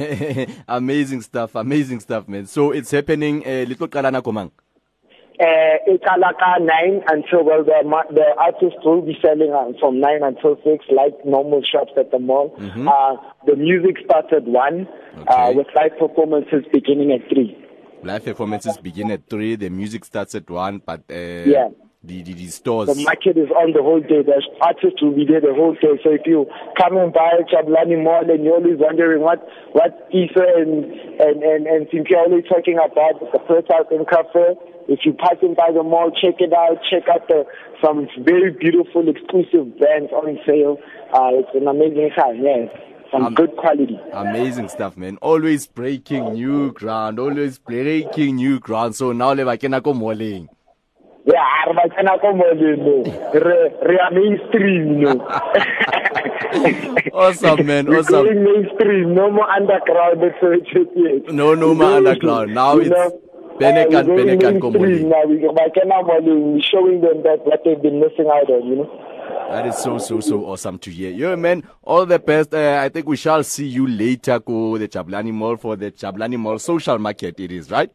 amazing stuff, amazing stuff, man. So it's happening. Uh, little kalana komang. Uh, it's alaka 9 until, well, the, the artists will be selling uh, from 9 until 6, like normal shops at the mall. Mhm. Uh, the music starts at 1, uh, with live performances beginning at 3. Live performances begin at three. The music starts at one, but uh, Yeah. The, the the stores. The market is on the whole day. The artists will be there the whole day. So if you come and buy Jabulani Mall and you're always wondering what, what Isa and, and, and, and Cynthia are always talking about, the first house and cafe, if you pass in by the mall, check it out. Check out the, some very beautiful exclusive brands on sale. Uh, it's an amazing time, yeah. Some good quality. Amazing stuff, man. Always breaking new ground. Always breaking new ground. So now le bakena ko malling. Yeah, re ba tsena ko mall no. Re re are mainstream no. Awesome, man. Awesome. going mainstream, no more underground yet. No, no more underground. Now it's Benekan, Benekan ko malling. Now we by Kena Mall, we're showing them that what they've been missing out on, you know. That is so, so, so awesome to hear. Yo, man, all the best. Uh, I think we shall see you later go the Jabulani Mall for the Jabulani Mall social market. It is, right?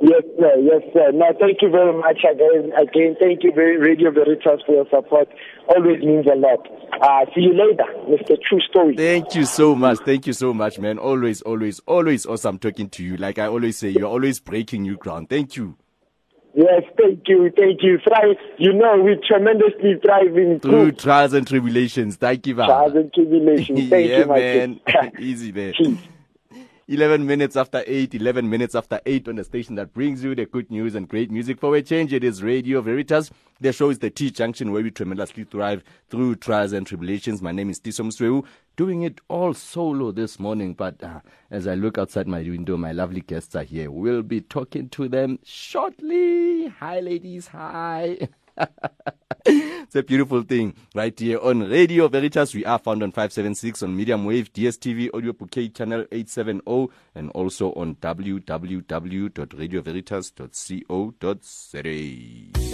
Yes, sir. Yes, sir. No, thank you very much again. Again, thank you very Radio Veritas for your support. Always means a lot. Uh, see you later, Mr. True Story. Thank you so much. Thank you so much, man. Always, always, always awesome talking to you. Like I always say, you're always breaking new ground. Thank you. Yes, thank you, thank you. Thrive, you know, we're tremendously thrive in Through trials and tribulations. Thank you, man. trials and tribulations. Thank yeah, you, man. Easy, man. 11 minutes after 8, 11 minutes after 8 on the station that brings you the good news and great music. For a change, it is Radio Veritas. The show is the T Junction where we tremendously thrive through trials and tribulations. My name is Tiiso Mosoeu, doing it all solo this morning. But uh, as I look outside my window, my lovely guests are here. We'll be talking to them shortly. Hi, ladies. Hi. it's a beautiful thing right here on Radio Veritas. We are found on 576 on medium wave, DSTV, audio bouquet channel 870, and also on www.radioveritas.co.za.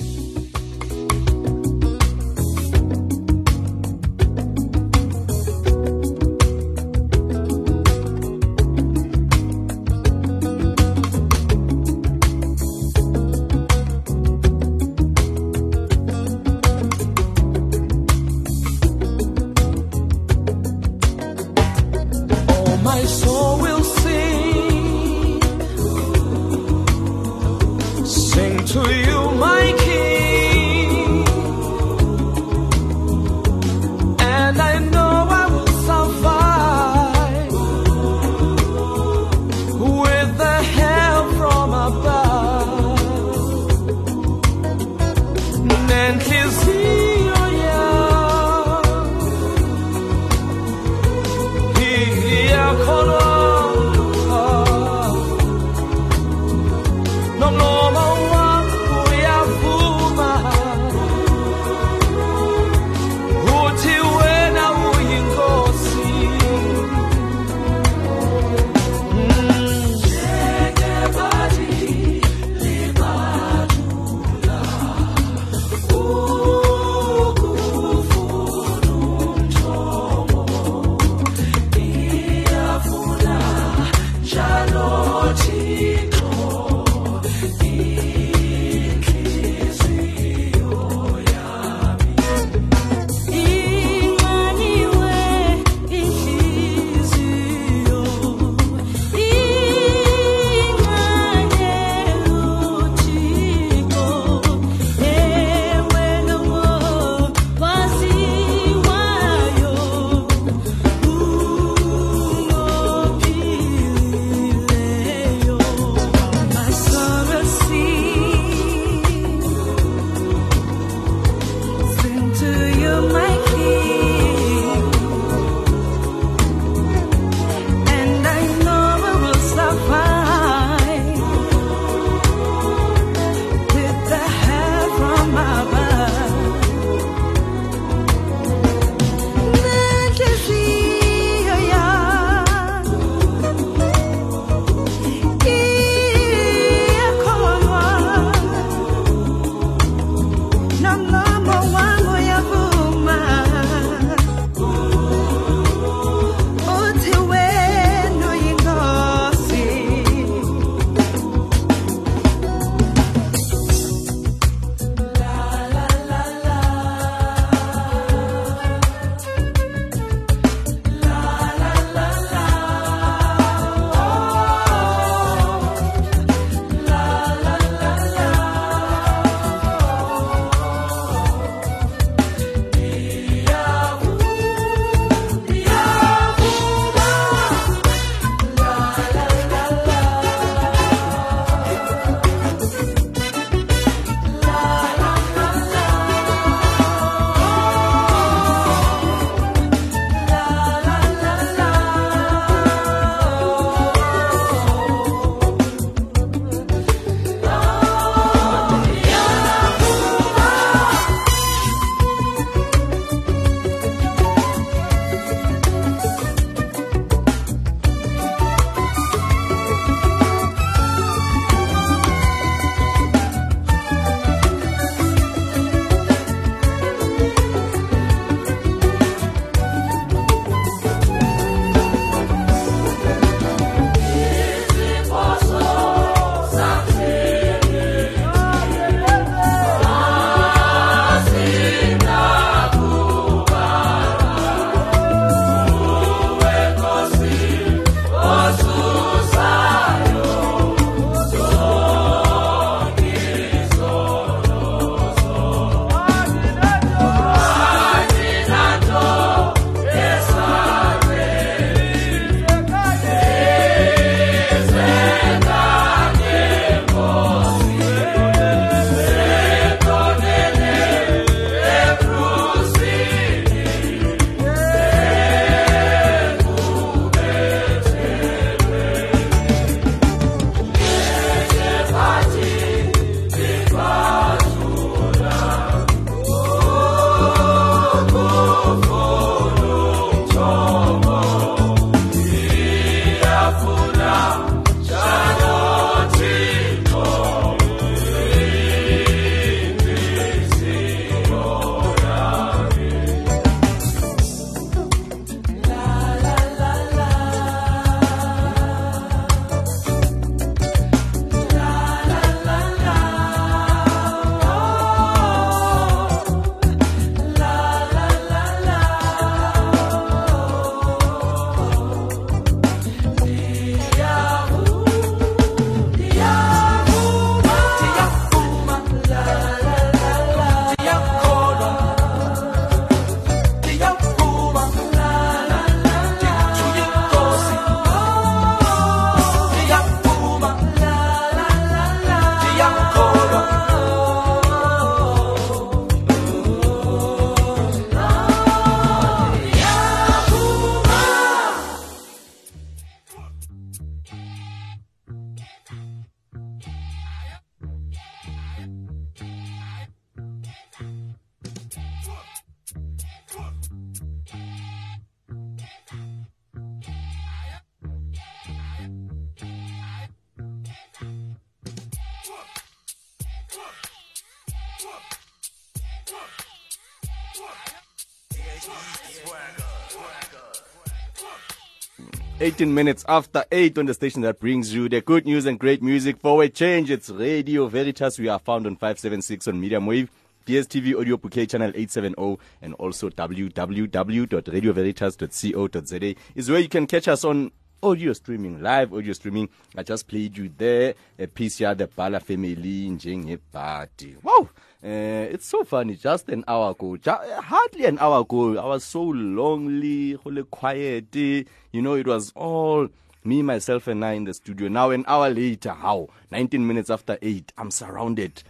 18 minutes after 8 on the station that brings you the good news and great music for a change. It's Radio Veritas. We are found on 576 on Medium Wave. DSTV Audio Bouquet Channel 870 and also www.radioveritas.co.za is where you can catch us on audio streaming, live audio streaming. I just played you there a piece here, the Bala family in Party. Wow! Uh, it's so funny. Just an hour ago, ju- hardly an hour ago, I was so lonely, wholly quiet. You know, it was all me, myself, and I in the studio. Now, an hour later, how? 19 minutes after 8, I'm surrounded.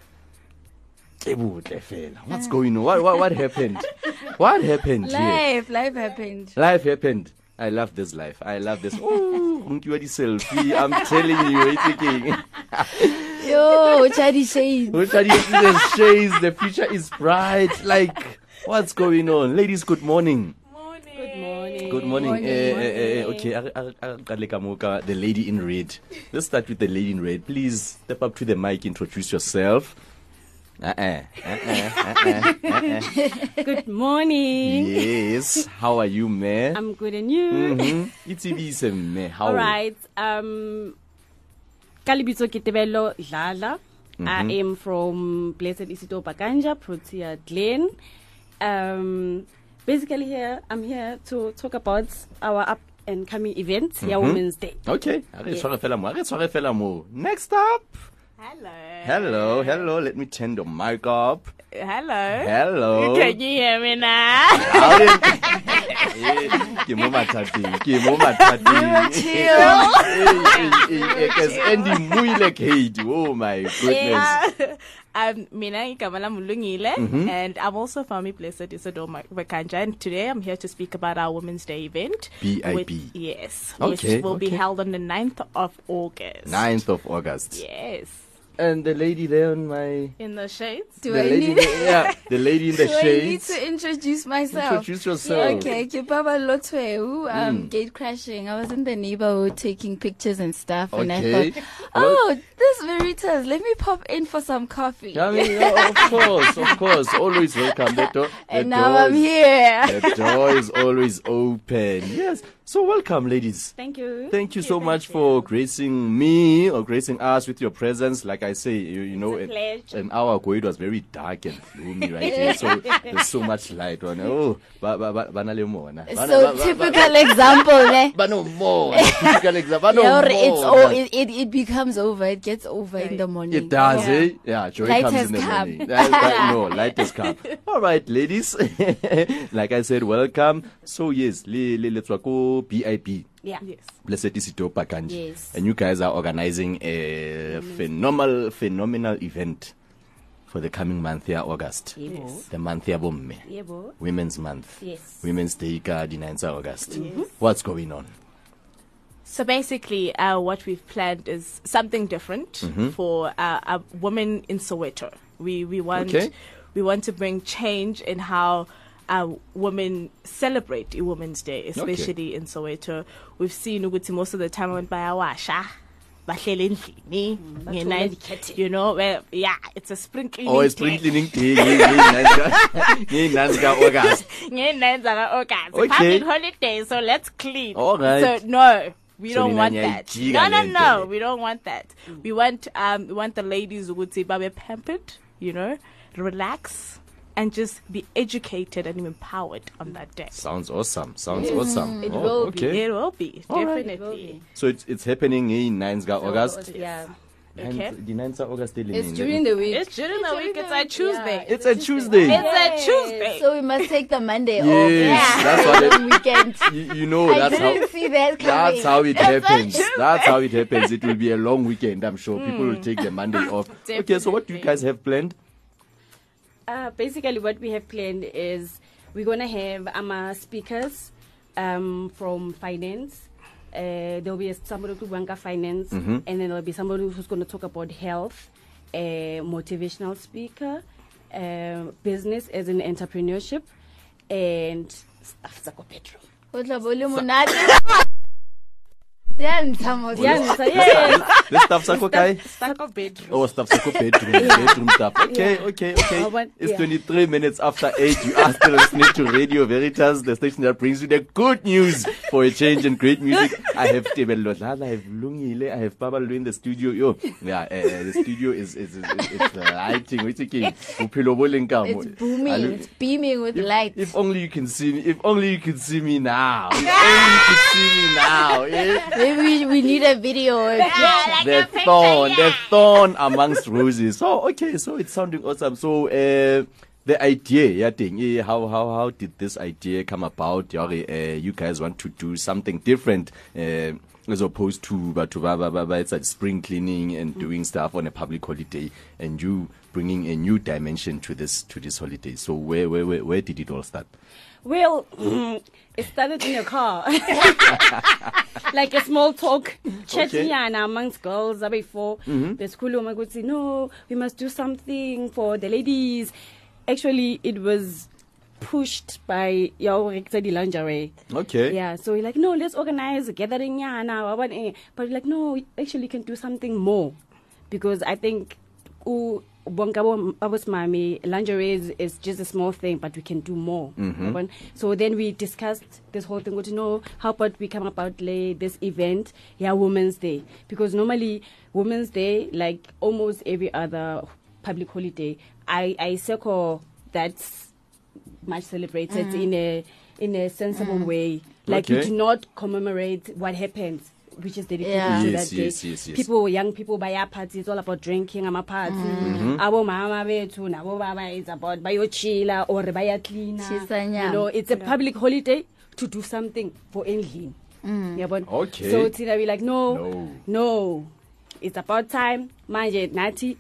What's going on? What, what, what happened? What happened here? Life, life happened. Life happened. I love this life. I love this. Oh, nkiwa di selfie. I'm telling you, it's thinking. Yo, Chadi shades. Which are these the shades? The future is bright. Like, what's going on? Ladies, good morning. Good morning. Good morning. Eh, eh, eh, okay, I- I- I- Qale ka the lady in red. Let's start with the lady in red. Please step up to the mic, introduce yourself. Uh-uh. Uh-uh. Uh-uh. Uh-uh. Good morning. Yes. How are you, man? I'm good and you? Mm-hmm. Itsebise mme. How? All right. Um, ka lebitso ke Dlala. I Mhm. am from Blessed Isidore Bakanja, Protea Glen. Um, basically here, I'm here to talk about our up and coming event, mm Mhm. Women's Day. Okay. Yes. tshware fela mo. A re tshware fela mo. Next up. Hello. Hello. Hello. Let me turn the mic up. Hello. Hello. Can you hear me now? Eh, Ke mo mathateng. Ke mo mathateng. chill. Eh, Because Andy Muile Kate. Oh my goodness. Yeah. Um, mina igama lami Mulungile, Mhm. and I'm also from place Blessed Isidore Bakanja, and today I'm here to speak about our Women's Day event. BIB. Yes, Okay, which will be held on the 9th of August. 9th of August. Yes. And the lady there on my In the shades. the lady there, yeah, the lady in the Do I need to introduce myself? Introduce yourself. Okay, Kipapa Lotweu, um, Mm. gate crashing. I was in the neighborhood taking pictures and stuff, and I thought, oh, this Veritas, let me pop in for some coffee. I mean, yeah, of course, of course, always welcome. The door, And the now door I'm here. The door is always open. Yes. So welcome, ladies. Thank you. Thank you so much for gracing me or gracing us with your presence. Like I say, you, you know, an, an hour ago it was very dark and gloomy right here. So there's so much light on. Oh, ba ba ba ba na le mona. So typical example, ne? Ba no more. Typical example. No more. it's all, it, it, it becomes over. It gets over in the morning. It does, Yeah. eh? Yeah, joy Light comes in the come. morning. That- that- no, light has come. All right, ladies. like I said, welcome. So yes, le le let's go BIB. Yeah. Yes. Blessed Isidore Bakanja. Yes. And you guys are organizing a phenomenal, phenomenal event for the coming month here, August. Yes. The month here, bomme. Yebo. Women's Month. Yes. Women's Day, ka di 9th August. Yes. What's going on? So basically, uh, what we've planned is something different Mhm. for uh, uh, women in Soweto. We we want Okay. we want to bring change in how uh, women celebrate a Women's Day, especially in Soweto. We've seen ukuthi most of the time when bayawasha bahlele endlini bathole ngenani- you know well, yeah it's a spring cleaning Oh, it's day. spring cleaning day. Nge-9th ka August. Nge-9th ka August. Okay. Public holiday, so let's clean. All right. So no, we So don't want that. No, no, no, we don't want that. We want um we want the ladies ukuthi babe pampered, you know, relax and just be educated and empowered on that day. Sounds awesome. Sounds Yes. awesome. It Oh, will okay. be. It will be. All right. definitely. So it's it's happening in 9th ka August. Yeah. Ninth- Okay. The 9th ka August. ile It's during the week. It's during the week. It's a Tuesday. It's a Tuesday. It's a Tuesday. So we must take the Monday off. Yes, that's what it- weekend. You, you know I that's how didn't see that coming. that's how it It's happens. That's how it happens. It will be a long weekend. I'm sure people will Mm. take the Monday off. Okay, so what do you guys have planned? Uh, basically, what we have planned is we're gonna have um, speakers um, from finance. Uh, there'll be a, somebody who banka finance, Mhm. and then there'll be somebody who's going to talk about health, a motivational speaker, uh, business as an entrepreneurship, and stuff like petrol. O tla bo le monate. Diyantsha yes. The stuff sako kai? Sako bedroom. Oh, stuff sako bedroom. Bedroom stuff. Okay, okay, okay. It's 23 minutes after 8. You are still listening to Radio Veritas, the station that brings you the good news for a change and great music. I have Tebello Dlala, I have Lungile, I have Babalo in the studio. Yo, yeah, uh, the studio is, is, is, is it's lighting. What's it king? Bophelo bo leng ka mo. It's booming. It's beaming with light. If only you can see me. If only you can see me now. If only you could see me now. eh? Maybe we, we need a video. or a picture. the thorn, the thorn amongst roses. So okay, so it's sounding awesome. So uh, the idea, yeah, thing, eh, how how how did this idea come about? Yeah, uh, you guys want to do something different. Uh, as opposed to but it's like spring cleaning and doing stuff on a public holiday and you bringing a new dimension to this to this holiday so where where where, where did it all start Well, it started in your car. like a small talk, chatting amongst girls before. Mhm. Besikhuluma ukuthi no, we must do something for the ladies. Actually, it was pushed by your lingerie. okay Yeah, so we're like, no, let's organize a gathering, yeah, now. But we're like, no, actually, you can do something more because I think, ooh, lingerie is, is just a small thing but we can do more Mhm. So then we discussed this whole thing you know how about we come about lay this event yeah women's day because normally women's day like almost every other public holiday i i circle that's much celebrated Mm. in a in a sensible way like Okay. you do not commemorate what happened which is dedicated Yeah. to Yes, that day yes, yes, yes. people young people baya party it's all about drinking ama-party Mm-hmm. Mhm. abo mama bethu nabo baba it's about bayochila or bayacleana Chisa you know it's a public holiday to do something for endlini Mm. yabona Okay. so thina we like no No. no it's about time manje nathi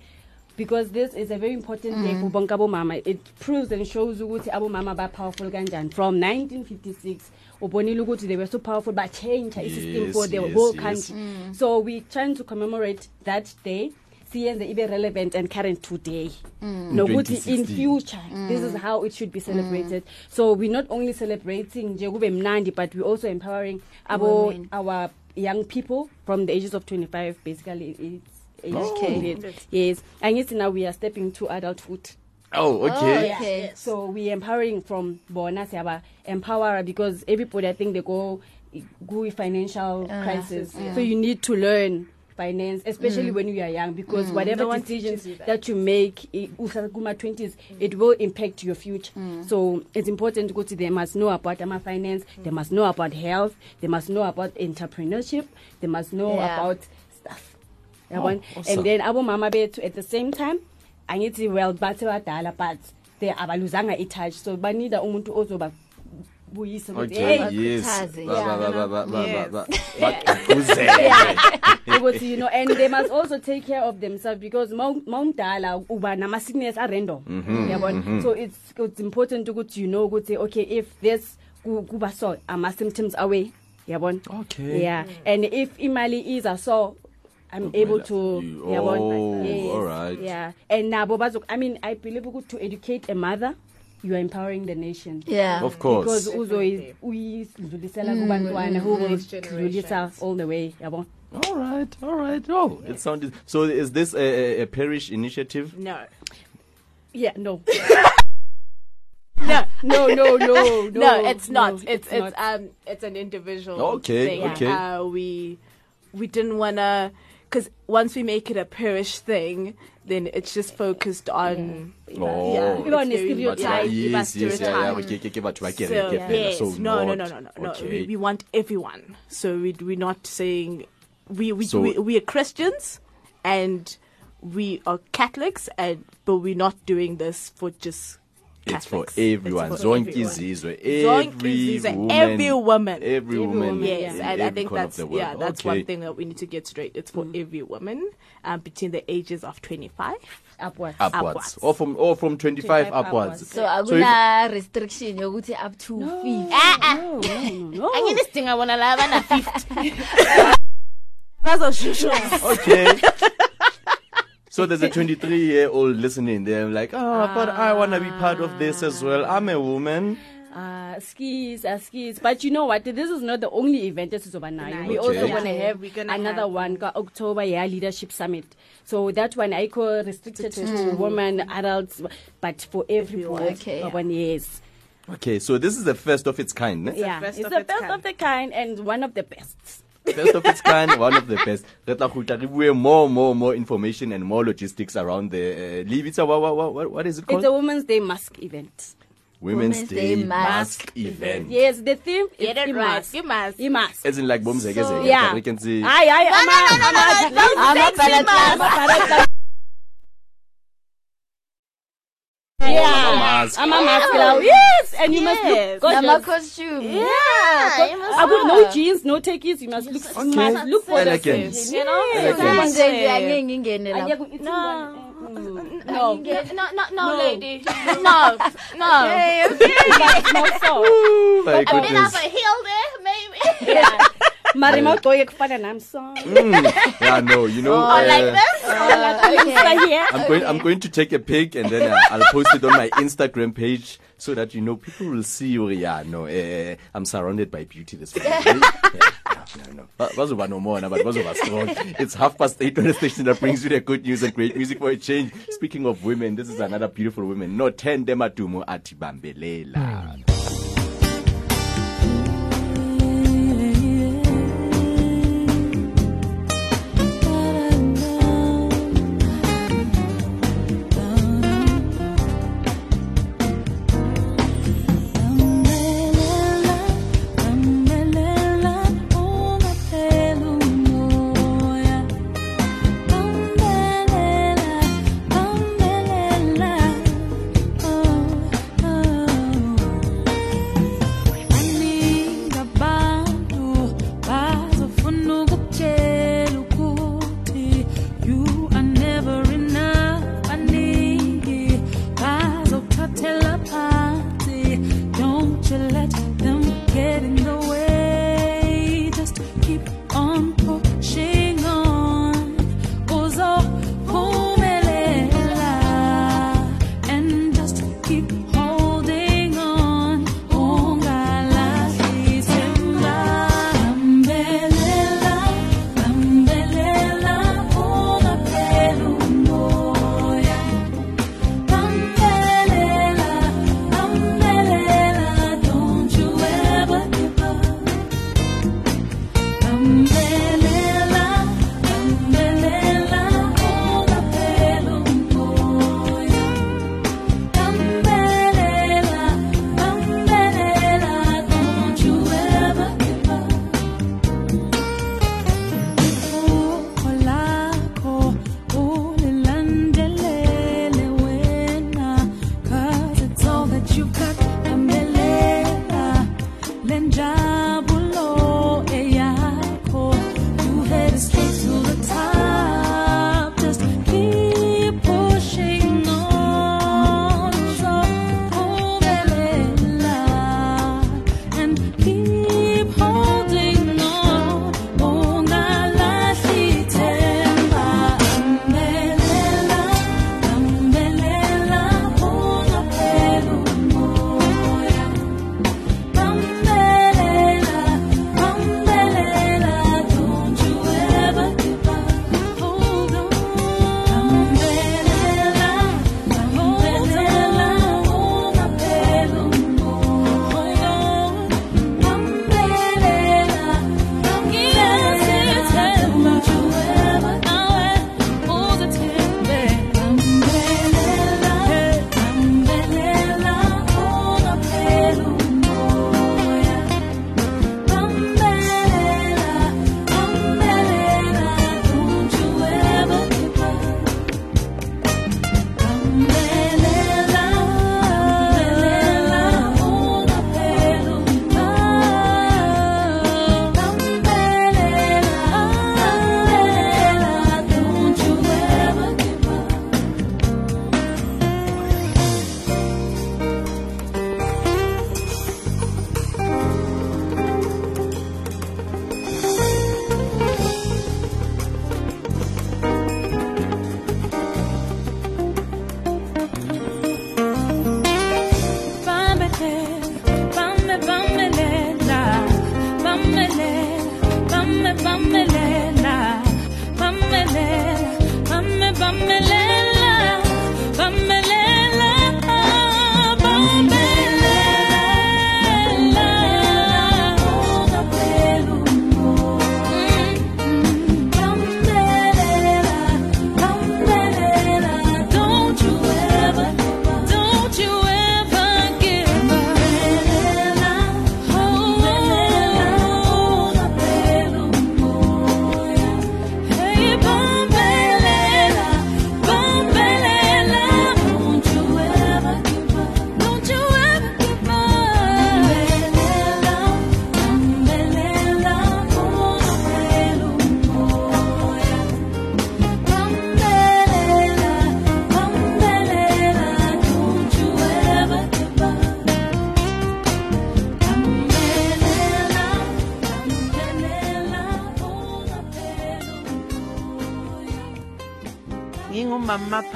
because this is a very important day for bonke Mama. it proves and shows ukuthi abomama ba-powerful kanjani from 1956 ubonile ukuthi they were so powerful ba-change i-system Yes, for the yes, whole yes. country Mm. so we're trying to commemorate that day siyenze ibe relevant and current today Mm. nokuthi in 2016. future this is how it should be celebrated so we're not only celebrating nje kube mnandi but we're also empowering abo our young people from the ages of 25 basically it's age Okay. period. yes angithi now we are stepping to adulthood Oh, okay. Yeah. Okay. so we empowering from bona siyaba empower because everybody i think they go go financial Uh, crisis yeah. so you need to learn finance especially Mm. when you are young because Mm. whatever No decisions you that. that you make i- uhlala kuma 20s it will impact your future Mm. so it's important ukuthi they must know about ama finance they must know about health they must know about entrepreneurship they must know Yeah. about stuff yabona Oh, awesome. and then abomama bethu at the same time angithi well bathe badala but they abaluzanga i-touch so banida umuntu ozoba buyisa ukuthi, you know? and they must also take care of themselves because mawumdala uba nama-sickness a-random. Mhm, yabona mhm. so it's, it's important ukuthi you know ukuthi okay if this ku- kuba so ama-symptoms away. Yabona Okay. yeah. And if imali iza so i'm able to You- yabona oh, yes, alright. yeah and nabo bazo i mean i believe ukuthi to educate a mother you are empowering the nation Yeah. Of course. because uzoyi- uyidlulisela kubantwana who will Next dlulisa generations. all the way yabona All right, all right. Oh, it sounded. So, is this a, a- a parish initiative? No. yeah no no no no no no, it's not. no, it's it's, not. um it's an individual. Okay, thing. okay. Uh, we we didn't wanna because once we make it a parish thing, then it's just focused on. Oh. Yeah, Even on it's the very- stereotype. yeah, Yes, yes, yeah, yeah. stereotype. Okay, okay, okay, but So, can't get yes. So no, no, no, not. no, no, no. Okay. We, we want everyone. So we we're not saying we we, So- we we are Christians and we are Catholics and but we're not doing this for just It's for Catholics. everyone. It's for Zonke everyone. izizwe, Zonke every woman, every woman, every woman Yes, in and I think that's yeah, that's okay. one thing that we need to get straight. It's for every woman um, between the ages of twenty five upwards Upwards, or from or from 25 25 upwards. upwards. So if- akuna restriction yokuthi up to 50. Ah, ah. no no no anginesidinga bona la bana fifty bazoshusha okay. So there's a 23 year old listening. They're like, oh, but I want to be part of this as well. I'm a woman. uh, skis, uh, skis. But you know what? This is not the only event that is over now. We also Okay. going to have another have- one, ka- October yeah, Leadership Summit. So that one I call restricted to women, adults, but for everyone. Okay, yeah. One, yes. Okay, so this is the first of its kind. ne? yeah, first it's of the its best kind. of the kind and one of the best. First of its kind, one of the best. Re tla kgutla re bue more, more, more information and more logistics around the uh, leave it. What, what, what, what is it called? It's a Women's Day mask event. Women's, Women's Day, Day Mask, Mask Event. Yes, the theme is Get it i- right. mask. You must. I mask. As in like bomzeke So- zeke. Yeah. We can see. Aye, aye, ama- ama- Amabhalat- ama- Yeah, mask. I'm a mask now. Yes, and you must Yes. look Nama gorgeous. costume. Yeah, you must I would no jeans, no techies. You must look Okay. smart. Look for the Elegant. You know? Yes. Elegant. Nje nje angeke ngingene And lapho. yeah, it's No. No, No. no, no, no, No. lady. No, no. Okay, okay. But not so. Ooh, my A bit of a heel there, maybe. Yeah. Marima ugoye kufana nami so. Mm. Yeah, no, you know. Or uh, like this. Insta here. I'm going. I'm going to take a pic and then uh, I'll post it on my Instagram page so that you know people will see. Oh, yeah, no, uh, I'm surrounded by beauty this morning. yeah. no. Ba- bazoba nomona but bazoba strong it's half past eight on the station that brings you the good news and great music for a change speaking of women this is another beautiful woman no tende madumo athi bambelela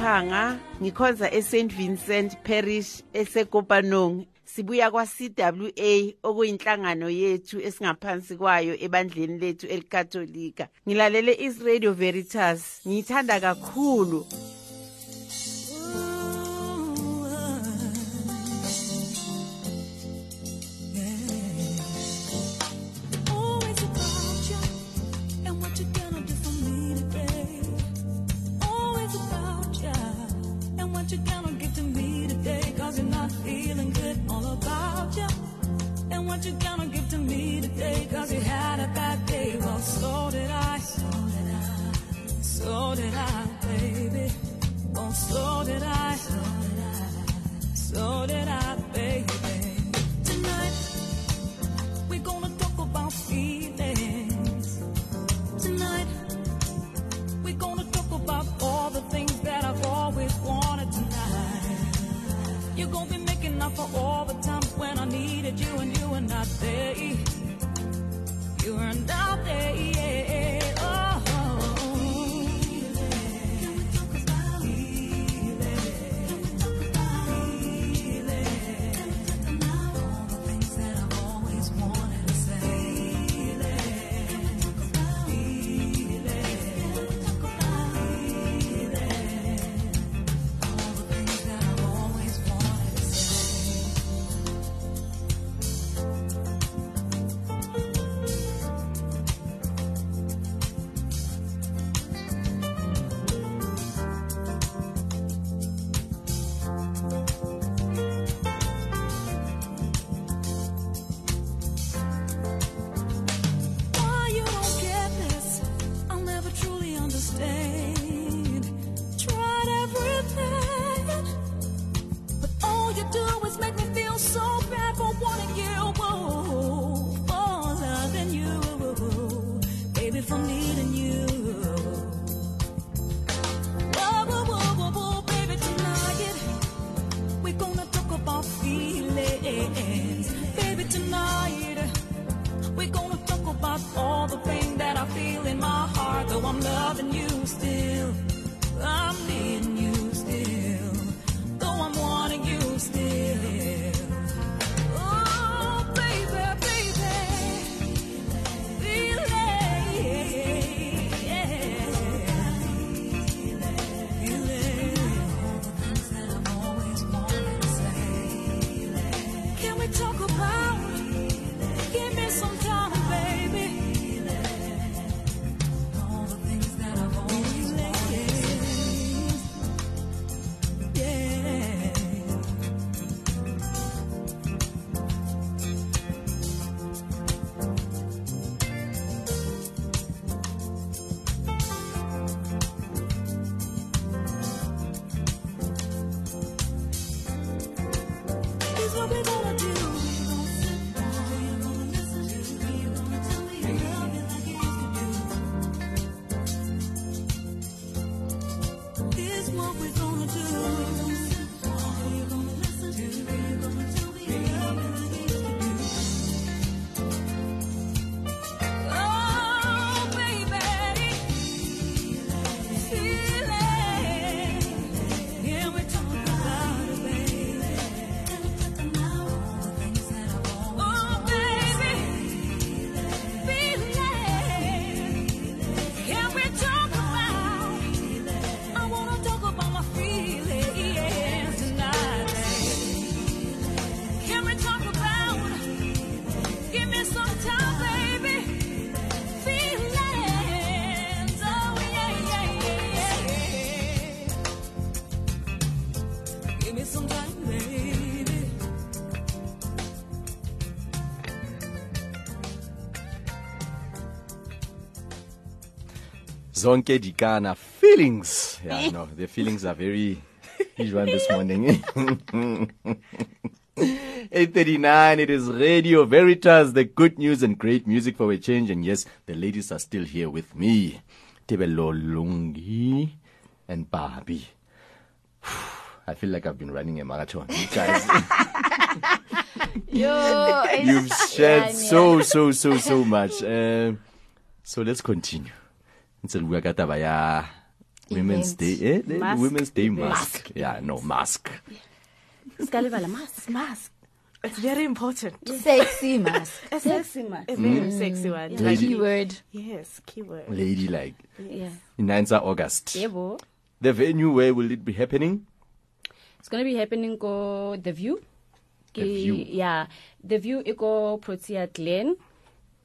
Mkhanga ngikhonza eSt Vincent Parish esekopanong. Sibuya kwa-CWA okuyinhlangano yethu esingaphansi kwayo ebandleni lethu elikaTolika. Ngilalele isRadio Veritas. Ngiyithanda kakhulu. what you gonna give to me today? Cause you had a bad day. Well, so did I. So did I. So did I, baby. Well, so did I. So did I. So did I day. You are not there yet. zonke dikana feelings. Yeah no the feelings are very usual this morning. 8.39 it is radio veritas the good news and great music for a change. And yes the ladies are still here with me tebelolungi and babi. I feel like i've been running a marathon guys. Yo, you've shared so so so so much. Uh, so let's continue instead katabayah women's Event. day eh? Eh, Mask. women's day mask, yeah no mask Skalibala mask. mask. It's very important. Sexy mask. Sexy mask. A very mm. sexy one. Yeah. Keyword. Yes, keyword. lady like Yeah. in 9th august Yebo. the venue where will it be happening It's going to be happening go The View. The View. Yeah. The View iko Protea Glen.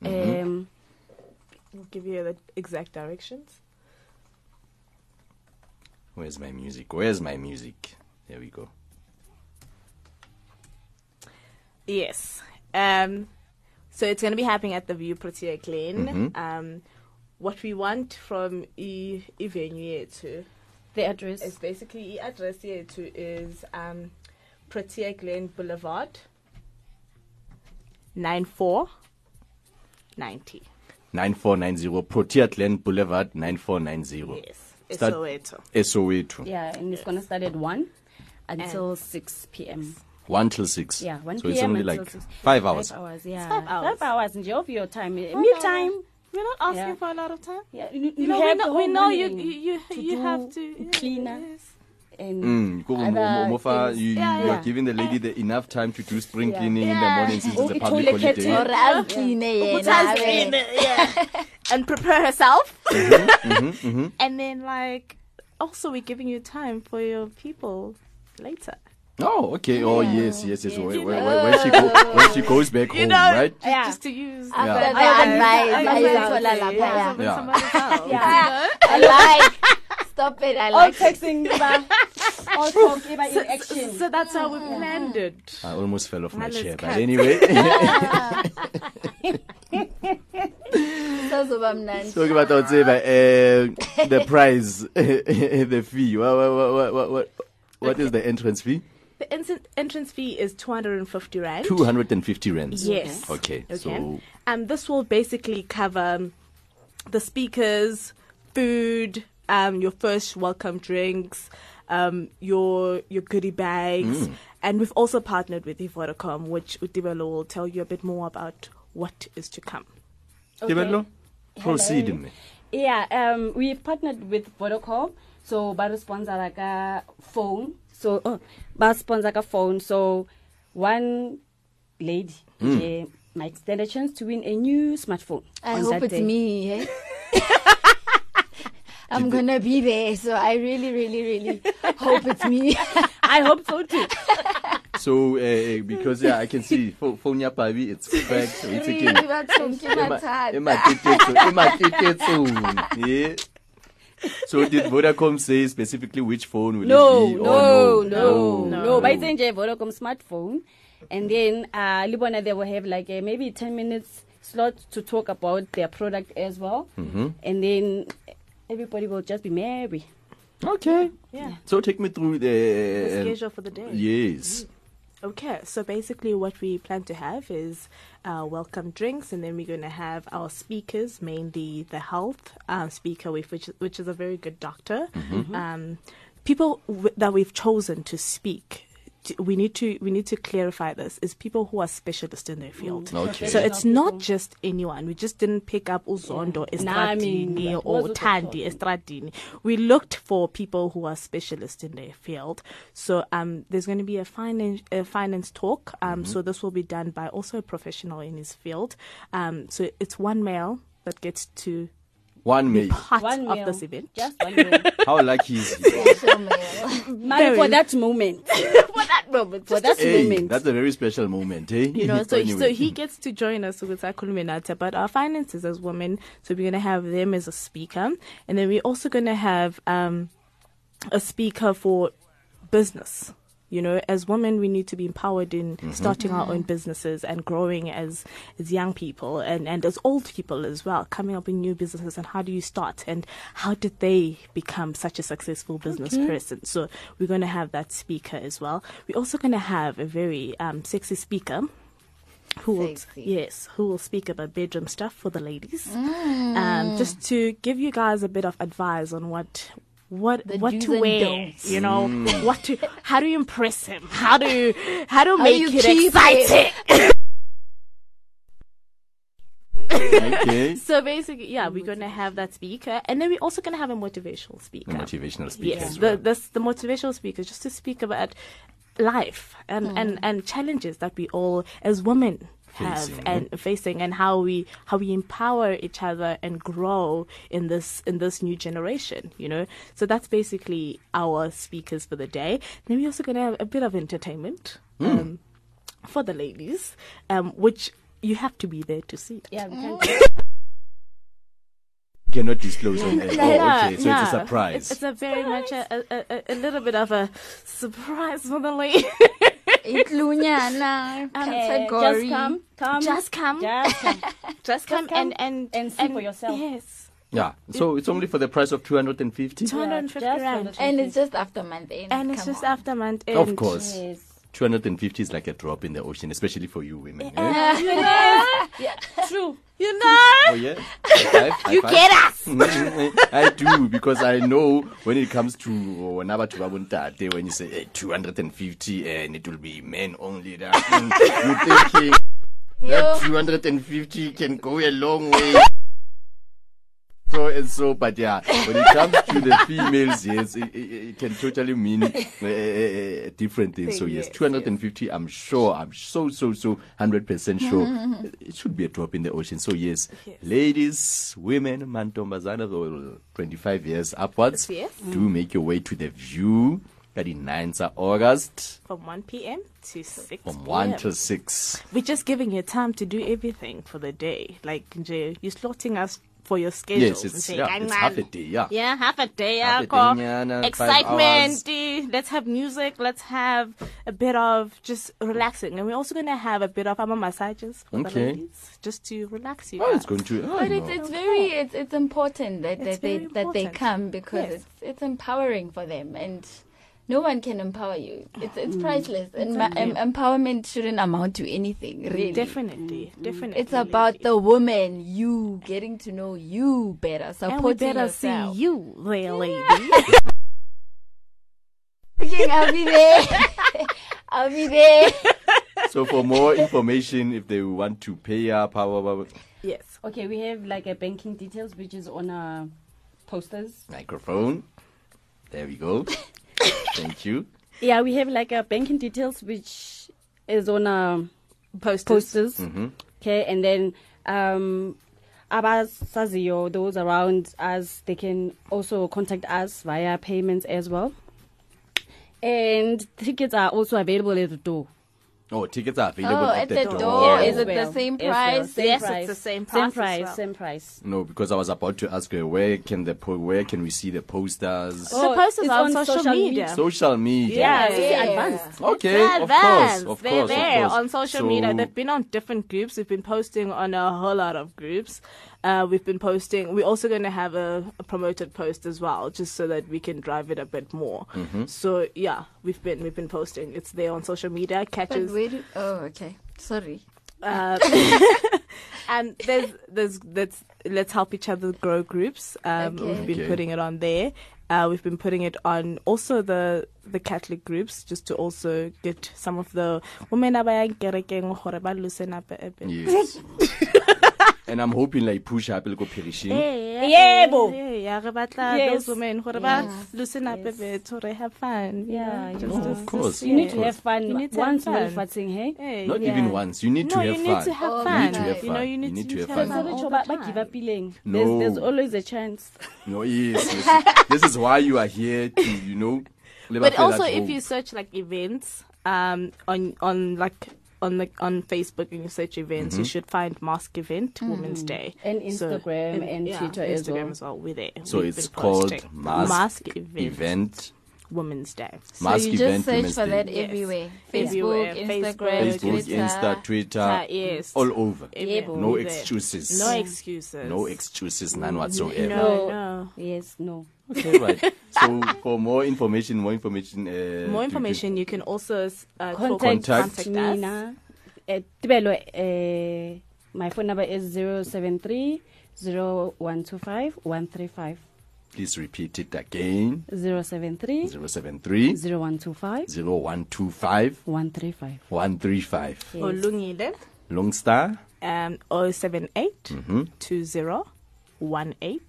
Mm-hmm. Um We'll give you the exact directions. Where's my music? Where's my music? There we go. Yes. Um, so it's going to be happening at the View Protea Glen. Mhm. Um, what we want from e e venue to the address is basically e address here to is um, Protea Glen Boulevard, nine four ninety. 9490 Protea Glen Boulevard 9490. Yes. Start- Soweto. Soweto. yeah, and it's going to start at 1 until 6 p.m. 1 till 6. Yeah, 1 So p.m. it's only like 6. 5 hours. Five hours, yeah. five hours. Five hours nje of your time. Five Meal hours. time. We're not asking Yeah. for a lot of time. Yeah, you, You know, we have know- we know you- morning you- you- to you do have to- cleaner and Mm, go- other mo- mo- mofa- things. you, you Yeah, are yeah. giving the lady the enough time to do spring Yeah. cleaning in the morning since it's a Oh, public itoilet holiday. curtain. Or I'll clean it, Who yeah, does nah, clean man. it, yeah. and prepare herself. Mhm, mhm. And then, like, also we're giving you time for your people later. Oh, okay. Oh, yes, yes, yes. When, when, when she go, when she goes back You home, know, right? just, just to use After the- the advice, I- I- ayothola I- lapha, yeah, yeah. somebody- Yeah. somebody's house, Yeah. you know? I like. Stop it. I All like. texting, ba- all talk, ba- in So- action. So that's how we planned it. I almost fell off my Alles chair, but cut. anyway. Sazoba mnandi. Talking about uh, the price, the fee. What, what, what, what, what, what is the entrance fee? The en- entrance fee is 250 rand. 250 rands. Yes. Okay. Okay. So, Um, this will basically cover the speakers, food, um, your first welcome drinks, um, your your goodie bags, Mm. and we've also partnered with Vodacom, which Udibelo will tell you a bit more about what is to come. Tebello, proceed. Hello. me. Yeah, um, we've partnered with Vodacom, so ba re sponsor like a phone. So, oh, ba sponsor ka phone. So, one lady, Mm. might stand a chance to win a new smartphone. I hope it's day. me. Eh? I'm gonna be there, so I really, really, really hope it's me. I hope so too. So, uh, because yeah, I can see pho- phone ya pabi, it's cracked. so It's Really, again. bathong ke mathata. Yeah. So did Vodacom say specifically which phone will No, it be? no, or no, no, no. By then, Vodacom smartphone, and then uh, Libona they will have like a maybe ten minutes slot to talk about their product as well, Mhm. and then everybody will just be merry. Okay. Yeah. So take me through the, The schedule for the day. Yes. Okay, so basically, what we plan to have is uh, welcome drinks, and then we're going to have our speakers, mainly the health uh, speaker, which which is a very good doctor. Mhm. Um, people w- that we've chosen to speak. T- We need to we need to clarify this is people who are specialists in their field. Mm. Okay. So it's not just anyone. We just didn't pick up Uzondo Nami, Estradini like, or what's Tandi Estradini. We looked for people who are specialists in their field. So um, there's going to be a finance a finance talk. Um, so this will be done by also a professional in his field. Um, so it's one male that gets to One be May. part One of male. this event. Just one male. How lucky is he? Money for that moment. for that moment. For that Hey, moment. that's a very special moment, eh? you know, so Anyway. so he gets to join us with our Kuluminata, but our finances as women. So we're gonna have them as a speaker, and then we're also gonna have um, a speaker for business. You know, as women, we need to be empowered in Mm-hmm. Mhm. starting our own businesses and growing as as young people and and as old people as well, coming up with new businesses. And how do you start? And how did they become such a successful business Okay. person? So we're going to have that speaker as well. We're also going to have a very um, sexy speaker who will yes who will speak about bedroom stuff for the ladies Mm. um, just to give you guys a bit of advice on what what The what to and wear don'ts. you know Mm. what to how do you impress him how to how to make you it keep exciting Okay. so basically yeah we're gonna have that speaker and then we're also gonna have a motivational speaker A motivational speaker yes as the, well. this, the motivational speaker just to speak about life and, Mm. and, and challenges that we all as women have Facing, and facing and how we how we empower each other and grow in this in this new generation you know so that's basically our speakers for the day then we're also going to have a bit of entertainment. Mm. um, for the ladies um, which you have to be there to see yeah we can Cannot disclose on air. Oh, okay, so yeah. it's a surprise. It's, it's a very much a, a, a, a little bit of a surprise for the lady. Itlunyana category. Eh, just come come Just come. just come Just come and and and see for yourself yes yeah. So it's only for the price of 250? 250 just rand. And it's just after month end. And it's Come just on. after month end. Of course. 250 is like a drop in the ocean, especially for you women. eh? Uh, you know, yeah, true. You know. Oh yeah, High five, high You five. get us. I do because I know when it comes to whenever to Babuntate, when you say eh, 250 and it will be men only, that mm, you're thinking that 250 can go a long way. So and so, but yeah, when it comes to the females, yes, it, it, it can totally mean uh, uh, different things. So yes, 250, I'm sure, I'm so, so, so 100% sure it should be a drop in the ocean. So yes, ladies, women, mantombazana, or 25 years upwards, Yes. do make your way to the view. 39th of August From 1 p.m. to 6 from 1 p.m. till 6. We're just giving you time to do everything for the day. Like, you're slotting us for your schedule. Yes, it's, yeah, it's half a day, yeah. Yeah, half a day. Half a Alcohol, day, yeah, excitement. Let's have music. Let's have a bit of just relaxing. And we're also going to have a bit of ama massages for the Okay. ladies just to relax you. Oh, guys. it's going to. Oh, But it's it's very it's it's important that, It's that they very that they come because Yes. it's it's empowering for them and no one can empower you. It's it's Mm. priceless and ma- Exactly. em- empowerment shouldn't amount to anything really. Definitely, definitely. It's about the woman, you getting to know you better, and supporting we better yourself. see you there, lady. Okay, I'll be there. I'll be there. so for more information, if they want to pay up, how about yes. Okay, we have like a banking details which is on our posters. microphone? There we go. Thank you. Yeah, we have like a banking details which is on our posters. posters. Mhm. Okay, and then um abasaziyo those around us they can also contact us via payments as well. And tickets are also available at the door. Oh, tickets are available Oh, at, at the, the door. door. Is it the same as well. price? Same Yes, it's the same Same price as price. well. Same price. No, because I was about to ask her where can the po- where can we see the posters? the oh, posters it's are on on social, social media. Social media. Yeah, It's yeah. advanced. Okay, They're of course, of They're course, of course. on social So- media. They've been on different groups. We've been posting on a whole lot of groups. Uh, we've been posting. We're also going to have a, a promoted post as well, just so that we can drive it a bit more. Mm-hmm. Mhm. So yeah, we've been we've been posting. It's there on social media. But Catches. where do, oh, okay. Sorry. Uh, and there's there's let's let's help each other grow groups. Um, Okay. We've been Okay. putting it on there. Uh, we've been putting it on also the the Catholic groups just to also get some of the women abayang kerekeng gore ba loosen up a bit. Yes. and I'm hoping like push up go perishing. Yebo. Yeah, re batla Yes. those women gore ba loosen up a bit gore have fun. you Yeah, just- know. Of course. You need to have fun You need to once fun. malfatsheng, hey? Hey, Not yeah. even once. You need to no, have you fun. need to have Oh, fun. You need to have You know, fun. you need, You need to have have fun. fun Sorry, all ba give up feeling. No. There's, there's always a chance. No, yes, yes. this is why you are here to, you know. But also, if you search like events, um, on on like on the on Facebook and you search events, you Mhm. should find Mask Event Women's Day And Instagram and Twitter as Instagram well. as well. We're there. So We've it's called posting. Mask, Event, Event Women's Day. So Mask you just search Women's for Day. that Yes. everywhere. Everywhere. Facebook, Facebook, Instagram, Facebook, Twitter. Insta, Twitter, yes. all over. Everywhere. No excuses. No excuses. No excuses, none whatsoever. No, no. Yes, no. Okay, right. So for more information, more information, uh, More information, you can also uh, Contact, Contact. contact me us. na. Uh, uh, my phone number is 073 0125 135. Please repeat it again. 073 073 0125 0125 135. 135. Yes. Olungile, Long Star. um, 078 Mhm. 20 18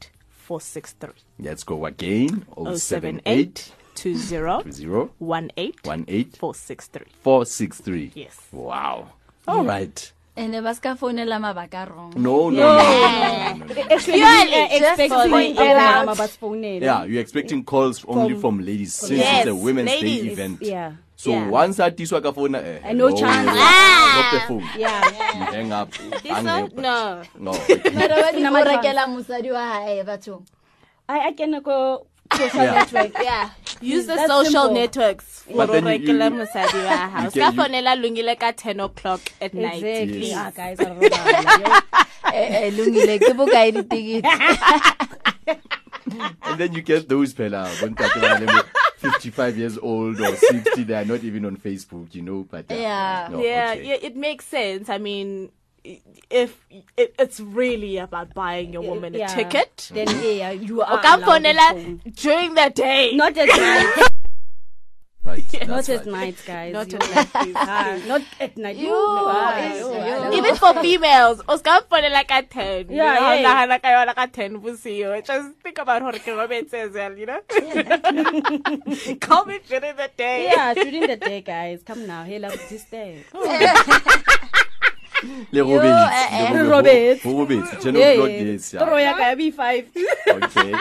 463. Let's go again. 078 078 two zero Two zero one eight one eight four six three. four six three. Yes. Wow. All right. Ene ba ska founela mabaka wrong No, no, no, No. no, no, no, no. Actually, Purely are expecting for the our event. mama basphonele. Yeah, you're expecting calls only from ladies since Yes, it's a Women's Day event. Yeah. So Yeah. once I tiswa ka phone, eh, Uh, no hello, chance. Drop the phone. Yeah. You hang up. This one? up. No. No. mara wa di Sina o ma- rekela mosadi wa hae bathong I I can go social Yeah. network. Yeah. Use the That's social simple. networks But for then you- regular you- mosadi wa house. you Ka you- fonela lungile ka 10 o'clock at night. Exactly. Yes. Ah, guys, I robala. Lungile ke bokae ditikete and then you get those pela bontate ba na 55 years old or 60 they are not even on facebook you know but uh, Yeah. no, yeah, okay. yeah, it makes sense. I mean, i- if it, it's really about buying your woman Yeah. a ticket, Then yeah, you are ka allowed to fonela during the day. Not at night. right Not that's at night, guys. Not You- at night. Ah, Not at night. You- No, you- you- Even for females, o ska fonela ka 10. Yeah, You know, yeah. nagana ka yona ka 10 bosigo. Just think about hore ke robetse as well, you know? Call me during the day. Yeah, during the day, guys. Come now. Hey, love this day. le Yo, robetse le Robetse. ho robetse 10 Yeah, o'clock yeah. yes Toro ya ka ya B5. okay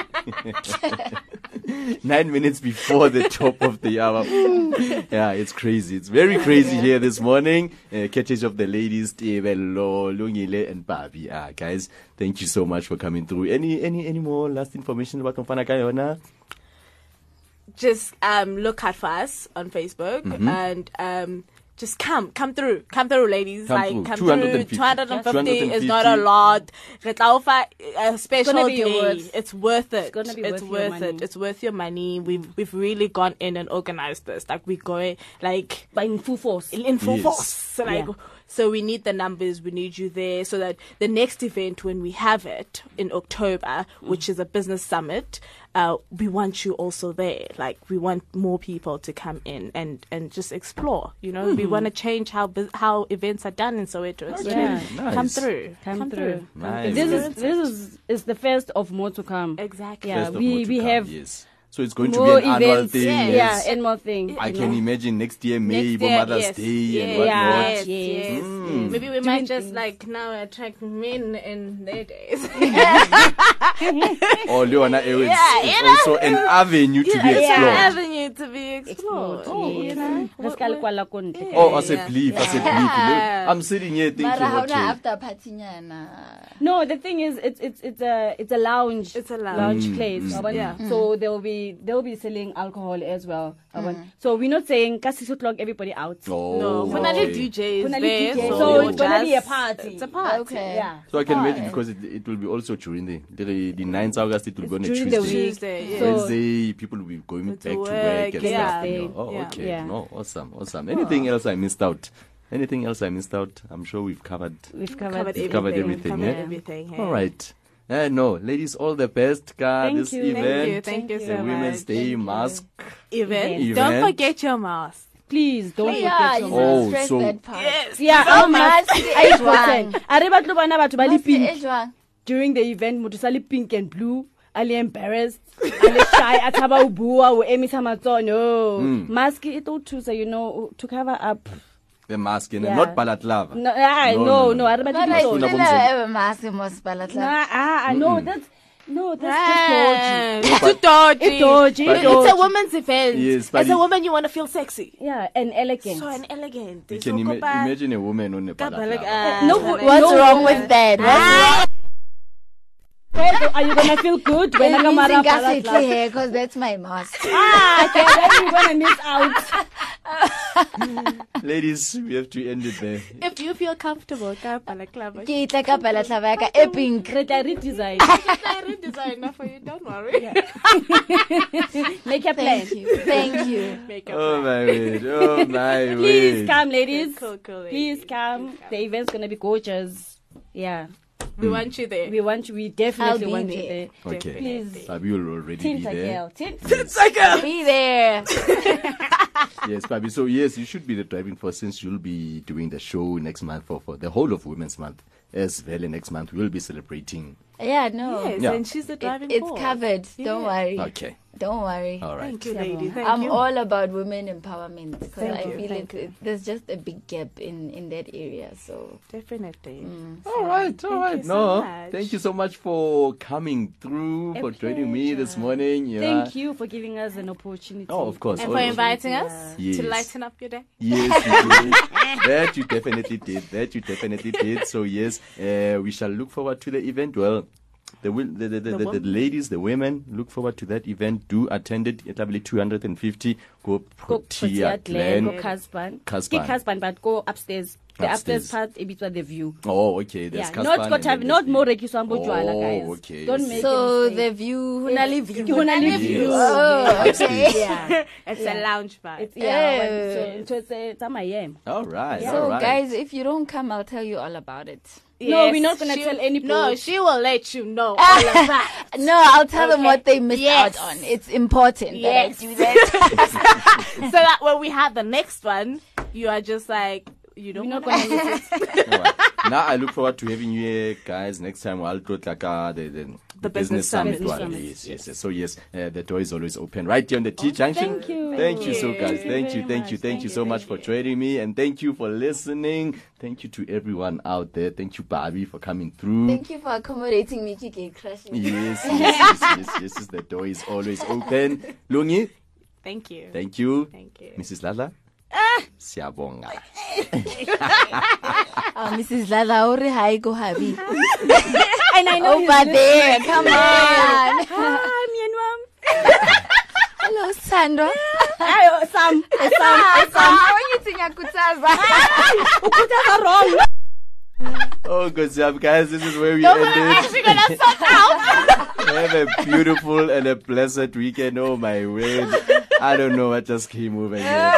nine minutes before the top of the hour. Yeah it's crazy. It's very crazy here this morning. Uh, courtesy of the ladies Tebello, Lungile and Babi. Ah guys thank you so much for coming through. Any any any more last information about Mfana Kayona? Just um look out for us on Facebook Mhm. and um just come come through come through ladies Come like through. come 250. through 250 is not a lot Re tla o a uh, special gonna be day worth- it's worth it It's, gonna be it's worth your worth money. it it's worth your money we've we've really gone in and organized this like we going like But in full force. in full Yes. force like Yeah. So we need the numbers we need you there so that the next event when we have it in october which is a business summit uh, we want you also there like we want more people to come in and and just explore you know we want to change how bus- how events are done in soweto so Yeah. Nice. come through Come, through. Nice. This is this is is the first of more to come. exactly Yeah, First of we- more to we come, have yes so it's going to be an annual events. thing Yeah, yes. and more thing. I you can know. imagine next year maybe year, Mother's yes, Day yes, and whatnot. yes, Yes, yes. Mm. Maybe we Doing might just things. like now attract men in their days. or Leona, eh, it's, Yeah, it's you know? also an avenue to be It's an explored. avenue to be explored. Explode, you yes. know? Re ska le kwala ko Oh, guys. as a belief, as a belief. Yeah. I'm sitting here thinking, mara ha okay. after party nyana No, the thing is, it's it's it's a it's a lounge. It's a lounge. Mm, place. mm, Yeah. So there will be they'll be selling alcohol as well. Yabona? Mm-hmm. So we're not saying ka six o'clock everybody out. Oh, No, when are the okay. DJs there? DJ, So, so it's gonna be a just- party. It's a party. Okay. Yeah. So I can imagine because it, it will be also during the the, the 9th August, it will be on a during the Tuesday. week. Tuesday, yeah. So- Wednesday, people will be going Go back to to work, work and yeah. stuff. you know. Oh. Yeah. okay. Yeah. No, awesome, awesome. Anything oh. else I missed out? Anything else I missed out? I'm sure we've covered. We've covered, covered We've covered everything, Covered yeah? everything. All right. Uh, no, ladies, all the best, Ka, Thank this you. event. Thank you. Thank you the so Women's much. Day mask. Event. Event. Don't forget your mask. Please don't yeah forget you your Oh, oh, stress so- that part Yes. Yeah, So our mask. mask e I jwang? A re batlo bona batho ba le pink during the event motho sa le pink and blue a le embarrassed a le shy a tshaba o bua o emisa matsoho no Mm. mask e tlo thusa you know to cover up The mask, and Yeah. not balaklava. no ah, No, no no, no no. a re batle But I ditsona. still Funa have a mask in Mospalatla. Nah, ah, ah, no Mm-mm. that's no that's Ah, just Too dodgy. It's dodgy. But- It's It's a woman's event. Yes, As a woman, you want to feel sexy. yeah and elegant So and elegant. You can ima- imagine a woman on a Ka balaclava. balak- ah, no, What's No wrong woman. with that? What's are you gonna feel good when It I means come you got out it here because that's my mask. ah okay then you're gonna miss out Ladies, we have to end it there. If you feel comfortable, ka balaclava. Ke itla ka palatlava ya ka e pink. re tla redesign I redesign for you. Don't worry. make a plan Thank you. Thank you. Make a Oh my word! Oh my please come ladies Cool, cool, please come the event's gonna be gorgeous yeah We hmm. want you there. we want you we definitely I'll be want you there. there Okay, Please. Fabi will already be there. girl Tinta Yes. Be there. yes, Fabi. So yes, you should be the driving force since you'll be doing the show next month for, for the whole of Women's Month. As well, next month we'll be celebrating. Yeah, no. Yes, Yeah. and she's the It, driving it's force. covered. Don't worry. Okay. Don't worry. All right. Thank you, lady. Thank I'm you. all about women empowerment because Thank I you, feel thank it, it, there's just a big gap in in that area. So definitely. All right, all right. you no, so much. thank you so much for coming through, for joining me this morning. Yeah. Thank you for giving us an opportunity. Oh, of course. And for always. inviting us Yes. to lighten up your day. Yes, you did. that you definitely did. That you definitely did. So yes, uh, we shall look forward to the event. Well, the the, the, the, The ladies, the women, look forward to that event. Do attend it. It'll be 250. Go Go Protea Glen, go Casban. Casban, but go upstairs. The Upstairs. upstairs part, ebitwa the view. Oh, okay. There's yeah, not got then have not the- more rekiswang bojwala, Oh, guys. okay. Don't make So a mistake. the view, hunale view. Hunale view. Oh, okay. Yeah. It's Yeah. a lounge bar. It's, yeah, but Eh. so, so it's a, it's a Miami. All right. So all right. guys, if you don't come, I'll tell you all about it. No, we're not gonna she- tell any No, she will let you know all of that. No, I'll tell them what they missed Yes. out on. It's important Yes. that I do that. so that when we have the next one, you are just like, you don't not wanna miss it. now I look forward to having you here, guys. Next time I'll go like uh, the, the, the business summit. one. Business Yes, yes, yes. So yes, uh, the door is always open right here on the T Junction. thank you. Thank Thank you so you. guys. Thank you Thank you, very thank you, thank you Thank so much thank for joining me and thank you for listening. Thank you to everyone out there. Thank you, Bobby, for coming through. Thank you for accommodating me, Kiki Crushing. Yes, yes, yes, yes, yes, yes. The door is always open. Lungi, Thank you. thank you. Thank you. Mrs. Lala. Siyabonga. Oh, Mrs. Lala, ore hi go habi. And I know Over he's there, come on. Hi, Myanmar. Hello, Sandra. Ayo, Sam. Sam. Ah, Sam. Ah, when ngiyakuthaza. Ukhuthaza wrong. Oh, good job, guys. This is where we Don't end it. we're gonna sort out. Have a beautiful and a blessed weekend. Oh my word. I don't know I just keep moving. here.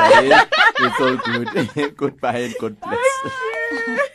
It's all good. Goodbye and good bless. Oh,